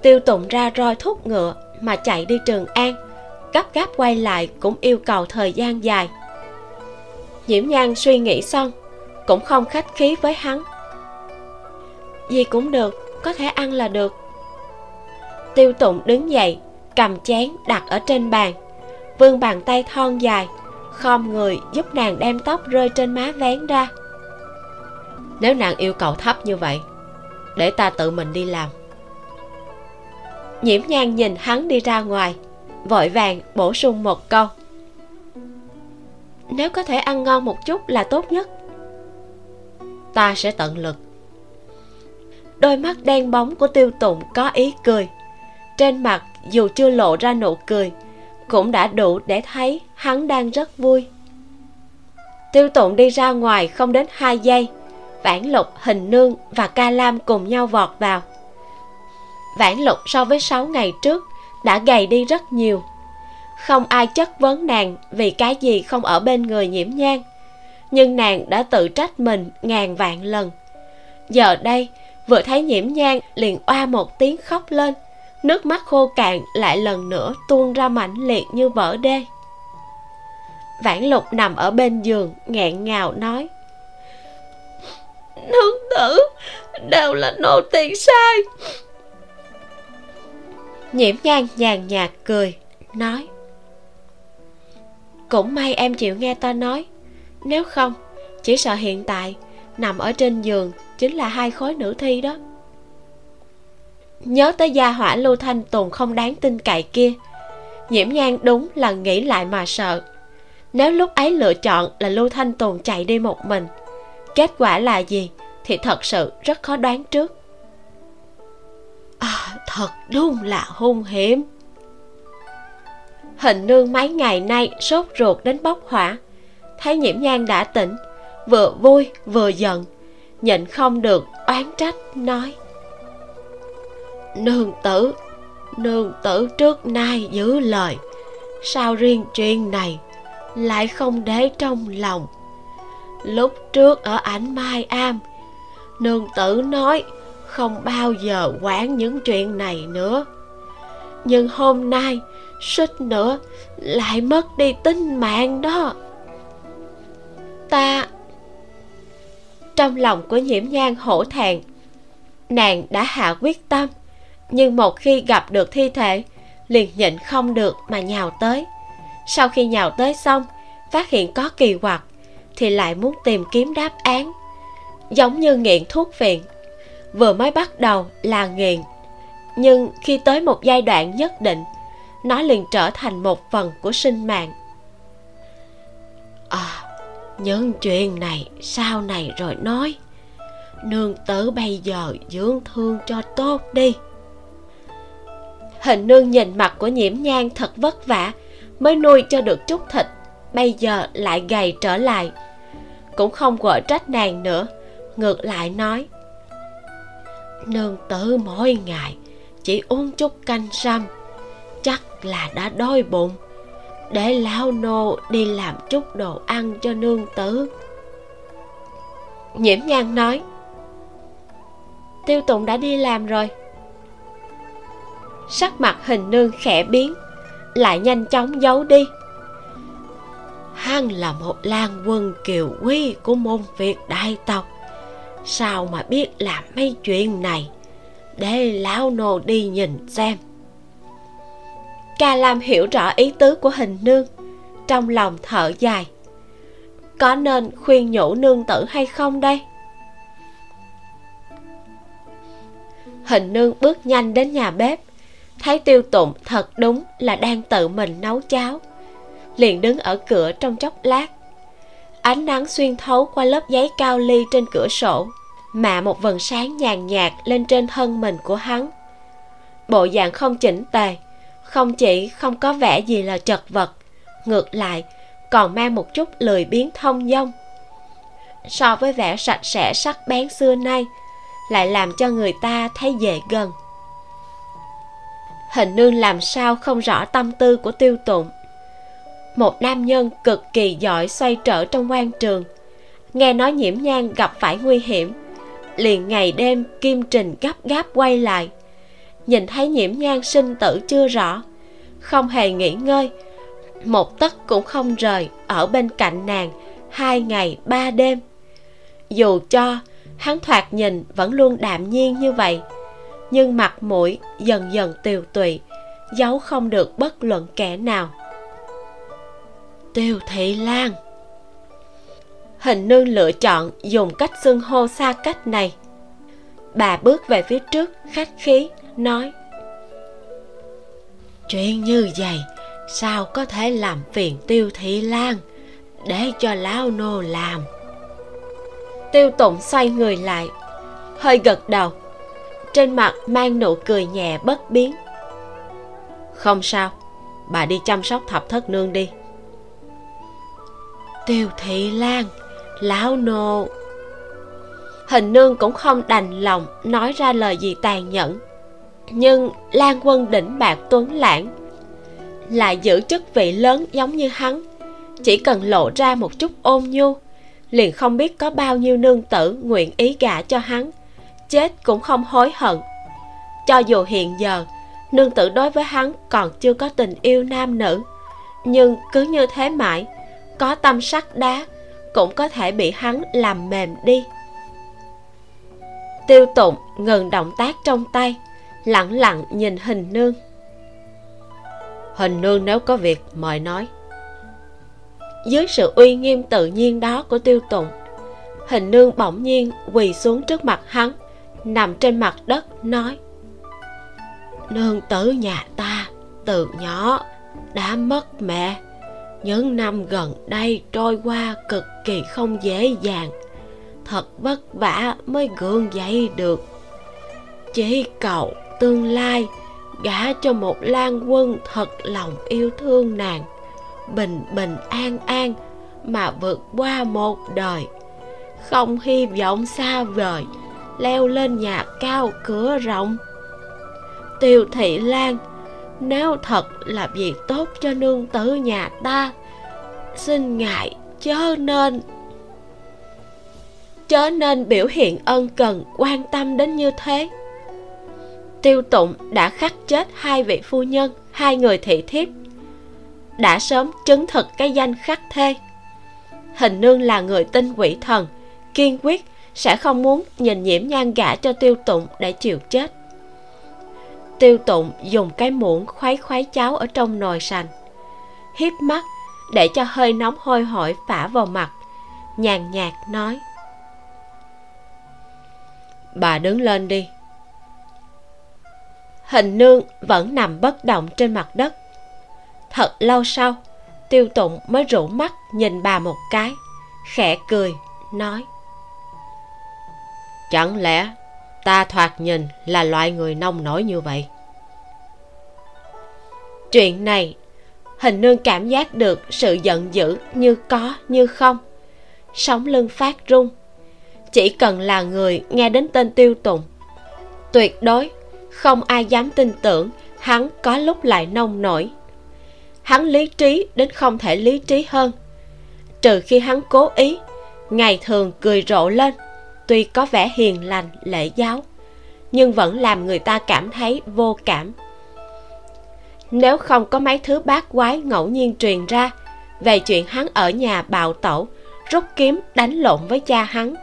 tiêu tụng ra roi thúc ngựa mà chạy đi trường an. Gấp gáp quay lại cũng yêu cầu thời gian dài nhiễm nhan suy nghĩ xong, cũng không khách khí với hắn. Gì cũng được, có thể ăn là được. Tiêu tụng đứng dậy, cầm chén đặt ở trên bàn. Vươn bàn tay thon dài, khom người giúp nàng đem tóc rơi trên má vén ra. Nếu nàng yêu cầu thấp như vậy, để ta tự mình đi làm. Nhiễm nhan nhìn hắn đi ra ngoài, vội vàng bổ sung một câu nếu có thể ăn ngon một chút là tốt nhất. Ta sẽ tận lực. Đôi mắt đen bóng của tiêu tụng có ý cười. Trên mặt, dù chưa lộ ra nụ cười, cũng đã đủ để thấy hắn đang rất vui. Tiêu tụng đi ra ngoài không đến hai giây, vãn lục, hình nương và ca lam cùng nhau vọt vào. Vãn lục so với sáu ngày trước đã gầy đi rất nhiều không ai chất vấn nàng vì cái gì không ở bên người nhiễm nhang nhưng nàng đã tự trách mình ngàn vạn lần. Giờ đây, vừa thấy nhiễm nhang liền oa một tiếng khóc lên. Nước mắt khô cạn lại lần nữa tuôn ra mãnh liệt như vỡ đê. Vãn lục nằm ở bên giường, nghẹn ngào nói, nương tử, đều là nô tỳ sai. Nhiễm nhan nhàn nhạt cười, nói cũng may em chịu nghe ta nói. Nếu không chỉ sợ hiện tại nằm ở trên giường chính là hai khối nữ thi đó. Nhớ tới gia hỏa lưu thanh tùng không đáng tin cậy kia. Nhiễm nhan đúng là nghĩ lại mà sợ. Nếu lúc ấy lựa chọn là lưu thanh tùng chạy đi một mình kết quả là gì thì thật sự rất khó đoán trước. À, thật đúng là hung hiểm hình nương mấy ngày nay sốt ruột đến bốc hỏa. Thấy nhiễm nhan đã tỉnh, vừa vui vừa giận, nhịn không được oán trách, nói, nương tử nương tử trước nay giữ lời sao riêng chuyện này lại không để trong lòng. Lúc trước ở ảnh mai am, nương tử nói không bao giờ quản những chuyện này nữa. Nhưng hôm nay suýt nữa lại mất đi tính mạng đó. Ta, trong lòng của nhiễm nhan hổ thẹn, nàng đã hạ quyết tâm, nhưng một khi gặp được thi thể, liền nhịn không được mà nhào tới. Sau khi nhào tới xong, phát hiện có kỳ quặc, thì lại muốn tìm kiếm đáp án. Giống như nghiện thuốc viện, vừa mới bắt đầu là nghiện, nhưng khi tới một giai đoạn nhất định nó liền trở thành một phần của sinh mạng. À những chuyện này, sau này rồi nói, nương tử bây giờ dưỡng thương cho tốt đi. Hình nương nhìn mặt của nhiễm nhang thật vất vả, mới nuôi cho được chút thịt, bây giờ lại gầy trở lại. Cũng không quở trách nàng nữa, ngược lại nói, nương tử mỗi ngày chỉ uống chút canh sâm là đã đói bụng. Để lão nô đi làm chút đồ ăn cho nương tử. Nhiễm nhan nói, tiêu tụng đã đi làm rồi. Sắc mặt hình nương khẽ biến, lại nhanh chóng giấu đi. Hắn là một lan quân kiều quý của môn việt đại tộc. Sao mà biết làm mấy chuyện này? Để lão nô đi nhìn xem ca lam hiểu rõ ý tứ của hình nương, trong lòng thở dài. Có nên khuyên nhủ nương tử hay không đây? Hình nương bước nhanh đến nhà bếp, thấy tiêu tụng thật đúng là đang tự mình nấu cháo, liền đứng ở cửa trong chốc lát. Ánh nắng xuyên thấu qua lớp giấy cao ly trên cửa sổ mạ một vần sáng nhàn nhạt lên trên thân mình của hắn. Bộ dạng không chỉnh tề không chỉ không có vẻ gì là chật vật, ngược lại, còn mang một chút lười biếng thông dong. So với vẻ sạch sẽ sắc bén xưa nay, lại làm cho người ta thấy dễ gần. Hình nương làm sao không rõ tâm tư của tiêu tụng. Một nam nhân cực kỳ giỏi xoay trở trong quan trường. Nghe nói nhiễm nhang gặp phải nguy hiểm, liền ngày đêm kim trình gấp gáp quay lại nhìn thấy nhiễm nhan sinh tử chưa rõ. Không hề nghỉ ngơi. Một tấc cũng không rời, ở bên cạnh nàng, hai ngày, ba đêm. Dù cho, hắn thoạt nhìn vẫn luôn đạm nhiên như vậy, nhưng mặt mũi dần dần tiều tụy, giấu không được bất luận kẻ nào. Tiêu thị lan. Hình nương lựa chọn dùng cách xưng hô xa cách này. Bà bước về phía trước, khách khí nói, chuyện như vậy, sao có thể làm phiền tiêu thị lan? Để cho lão nô làm. Tiêu tụng xoay người lại, hơi gật đầu. Trên mặt mang nụ cười nhẹ bất biến. Không sao, bà đi chăm sóc thập thất nương đi. Tiêu thị lan, lão nô hình nương cũng không đành lòng nói ra lời gì tàn nhẫn nhưng lan quân đỉnh bạc tuấn lãng. Lại giữ chức vị lớn giống như hắn. Chỉ cần lộ ra một chút ôn nhu, liền không biết có bao nhiêu nương tử nguyện ý gả cho hắn. Chết cũng không hối hận. Cho dù hiện giờ, nương tử đối với hắn còn chưa có tình yêu nam nữ. Nhưng cứ như thế mãi, có tâm sắt đá cũng có thể bị hắn làm mềm đi. Tiêu tụng ngừng động tác trong tay lặng lặng nhìn hình nương. Hình nương nếu có việc, mời nói. Dưới sự uy nghiêm tự nhiên đó của tiêu tụng hình nương bỗng nhiên quỳ xuống trước mặt hắn, nằm trên mặt đất, nói, nương tử nhà ta, từ nhỏ đã mất mẹ. Những năm gần đây trôi qua cực kỳ không dễ dàng, thật vất vả mới gượng dậy được. Chỉ cầu tương lai, gả cho một lan quân thật lòng yêu thương nàng. Bình bình an an mà vượt qua một đời. Không hy vọng xa vời, leo lên nhà cao cửa rộng. Tiêu thị lan nếu thật là việc tốt cho nương tử nhà ta, xin ngại chớ nên chớ nên biểu hiện ân cần quan tâm đến như thế tiêu tụng đã khắc chết hai vị phu nhân, hai người thị thiếp. Đã sớm chứng thực cái danh khắc thê. Hình nương là người tin quỷ thần, kiên quyết, sẽ không muốn nhìn nhiễm nhan gả cho tiêu tụng để chịu chết. Tiêu tụng dùng cái muỗng khuấy khuấy cháo ở trong nồi sành. Hiếp mắt, để cho hơi nóng hôi hổi phả vào mặt, nhàn nhạt nói. Bà đứng lên đi hình nương vẫn nằm bất động trên mặt đất. Thật lâu sau, tiêu tụng mới rủ mắt nhìn bà một cái, khẽ cười, nói, chẳng lẽ ta thoạt nhìn là loại người nông nổi như vậy? Chuyện này, hình nương cảm giác được sự giận dữ như có như không. Sống lưng phát run chỉ cần là người nghe đến tên tiêu tụng, tuyệt đối không ai dám tin tưởng, hắn có lúc lại nông nổi. Hắn lý trí đến không thể lý trí hơn. Trừ khi hắn cố ý, ngày thường cười rộ lên, tuy có vẻ hiền lành, lễ giáo, nhưng vẫn làm người ta cảm thấy vô cảm. Nếu không có mấy thứ bát quái ngẫu nhiên truyền ra về chuyện hắn ở nhà bạo tẩu, rút kiếm đánh lộn với cha hắn,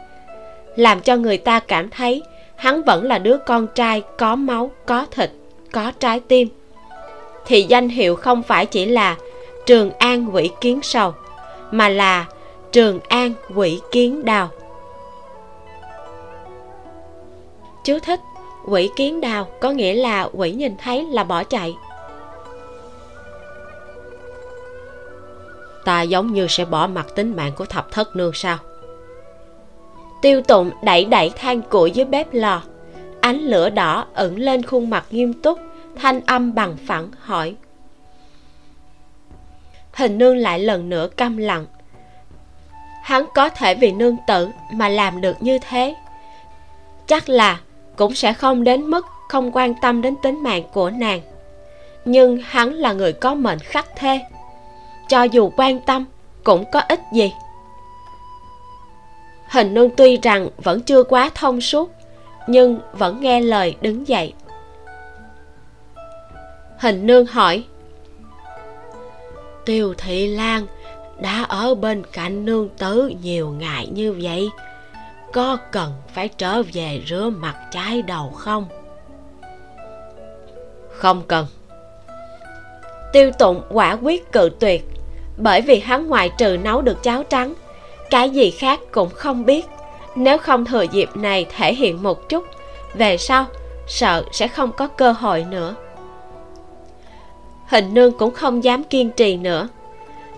làm cho người ta cảm thấy hắn vẫn là đứa con trai, có máu, có thịt, có trái tim. Thì danh hiệu không phải chỉ là trường an quỷ kiến sầu, mà là trường an quỷ kiến đào. Chú thích, quỷ kiến đào có nghĩa là quỷ nhìn thấy là bỏ chạy. Ta giống như sẽ bỏ mặt tính mạng của thập thất nương sao? Tiêu tụng đẩy đẩy than củi dưới bếp lò. Ánh lửa đỏ ẩn lên khuôn mặt nghiêm túc, thanh âm bằng phẳng hỏi. Hình nương lại lần nữa câm lặng. Hắn có thể vì nương tử mà làm được như thế. Chắc là cũng sẽ không đến mức không quan tâm đến tính mạng của nàng. Nhưng hắn là người có mệnh khắc thê cho dù quan tâm, cũng có ích gì hình nương tuy rằng vẫn chưa quá thông suốt, nhưng vẫn nghe lời đứng dậy. Hình nương hỏi, tiêu thị lan, đã ở bên cạnh nương tử nhiều ngày như vậy, có cần phải trở về rửa mặt trái đầu không? Không cần. Tiêu tụng quả quyết cự tuyệt, bởi vì hắn ngoại trừ nấu được cháo trắng cái gì khác cũng không biết. Nếu không thừa dịp này thể hiện một chút, về sau, sợ sẽ không có cơ hội nữa. Hình nương cũng không dám kiên trì nữa.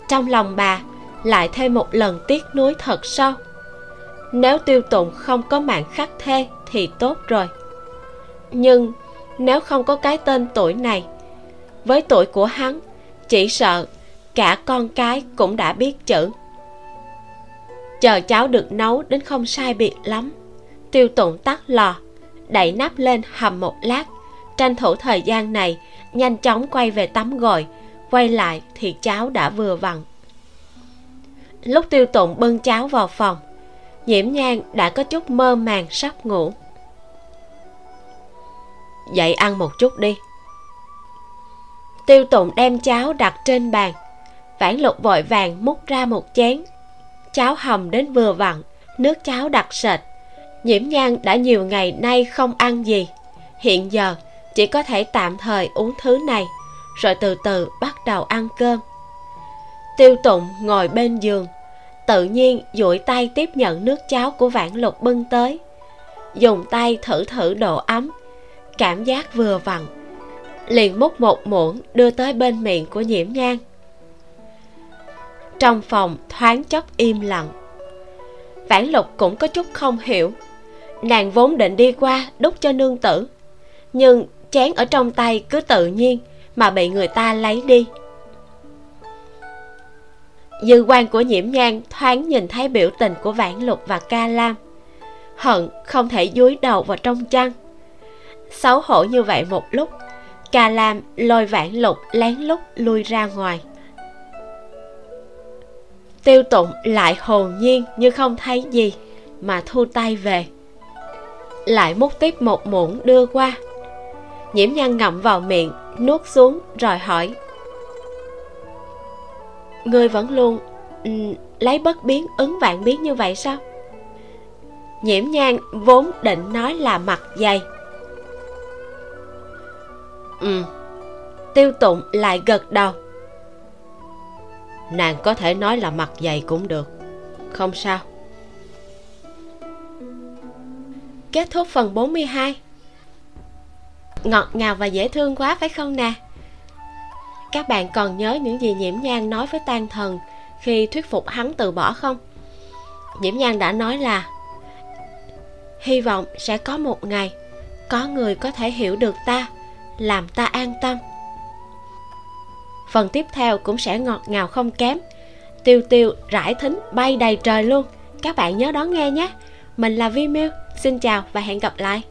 Trong lòng bà, lại thêm một lần tiếc nuối thật sâu. Nếu tiêu tụng không có mạng khắc thê thì tốt rồi. Nhưng nếu không có cái tên tuổi này, với tuổi của hắn, chỉ sợ cả con cái cũng đã biết chữ chờ cháo được nấu đến không sai biệt lắm. Tiêu tụng tắt lò, đậy nắp lên hầm một lát. Tranh thủ thời gian này, nhanh chóng quay về tắm gội. Quay lại thì cháo đã vừa vặn. Lúc tiêu tụng bưng cháo vào phòng, nhiễm nhang đã có chút mơ màng sắp ngủ. Dậy ăn một chút đi. Tiêu tụng đem cháo đặt trên bàn. Vãn lục vội vàng múc ra một chén cháo hầm đến vừa vặn, nước cháo đặc sệt. Nhiễm nhan đã nhiều ngày nay không ăn gì. Hiện giờ, chỉ có thể tạm thời uống thứ này, rồi từ từ bắt đầu ăn cơm. Tiêu tụng ngồi bên giường, tự nhiên duỗi tay tiếp nhận nước cháo của vãn lục bưng tới. Dùng tay thử thử độ ấm, cảm giác vừa vặn. Liền múc một muỗng đưa tới bên miệng của nhiễm nhan trong phòng thoáng chốc im lặng. Vãn lục cũng có chút không hiểu. Nàng vốn định đi qua đút cho nương tử, nhưng chén ở trong tay cứ tự nhiên mà bị người ta lấy đi. Dư quan của nhiễm nhan thoáng nhìn thấy biểu tình của vãn lục và ca lam, hận không thể dúi đầu vào trong chăn. Xấu hổ như vậy một lúc, ca lam lôi vãn lục lén lút lui ra ngoài tiêu tụng lại hồn nhiên như không thấy gì mà thu tay về. Lại múc tiếp một muỗng đưa qua. Nhiễm nhan ngậm vào miệng nuốt xuống rồi hỏi. Ngươi vẫn luôn um, lấy bất biến ứng vạn biến như vậy sao? Nhiễm nhan vốn định nói là mặt dày. Ừ tiêu tụng lại gật đầu nàng có thể nói là mặt dày cũng được. Không sao. Kết thúc phần 42 ngọt ngào và dễ thương quá, phải không nè? Các bạn còn nhớ những gì nhiễm nhan nói với tan thần khi thuyết phục hắn từ bỏ không? Nhiễm nhan đã nói là, hy vọng sẽ có một ngày có người có thể hiểu được ta, làm ta an tâm phần tiếp theo cũng sẽ ngọt ngào không kém. Tiêu tiêu, rải thính, bay đầy trời luôn. Các bạn nhớ đón nghe nhé. Mình là vi miu xin chào và hẹn gặp lại.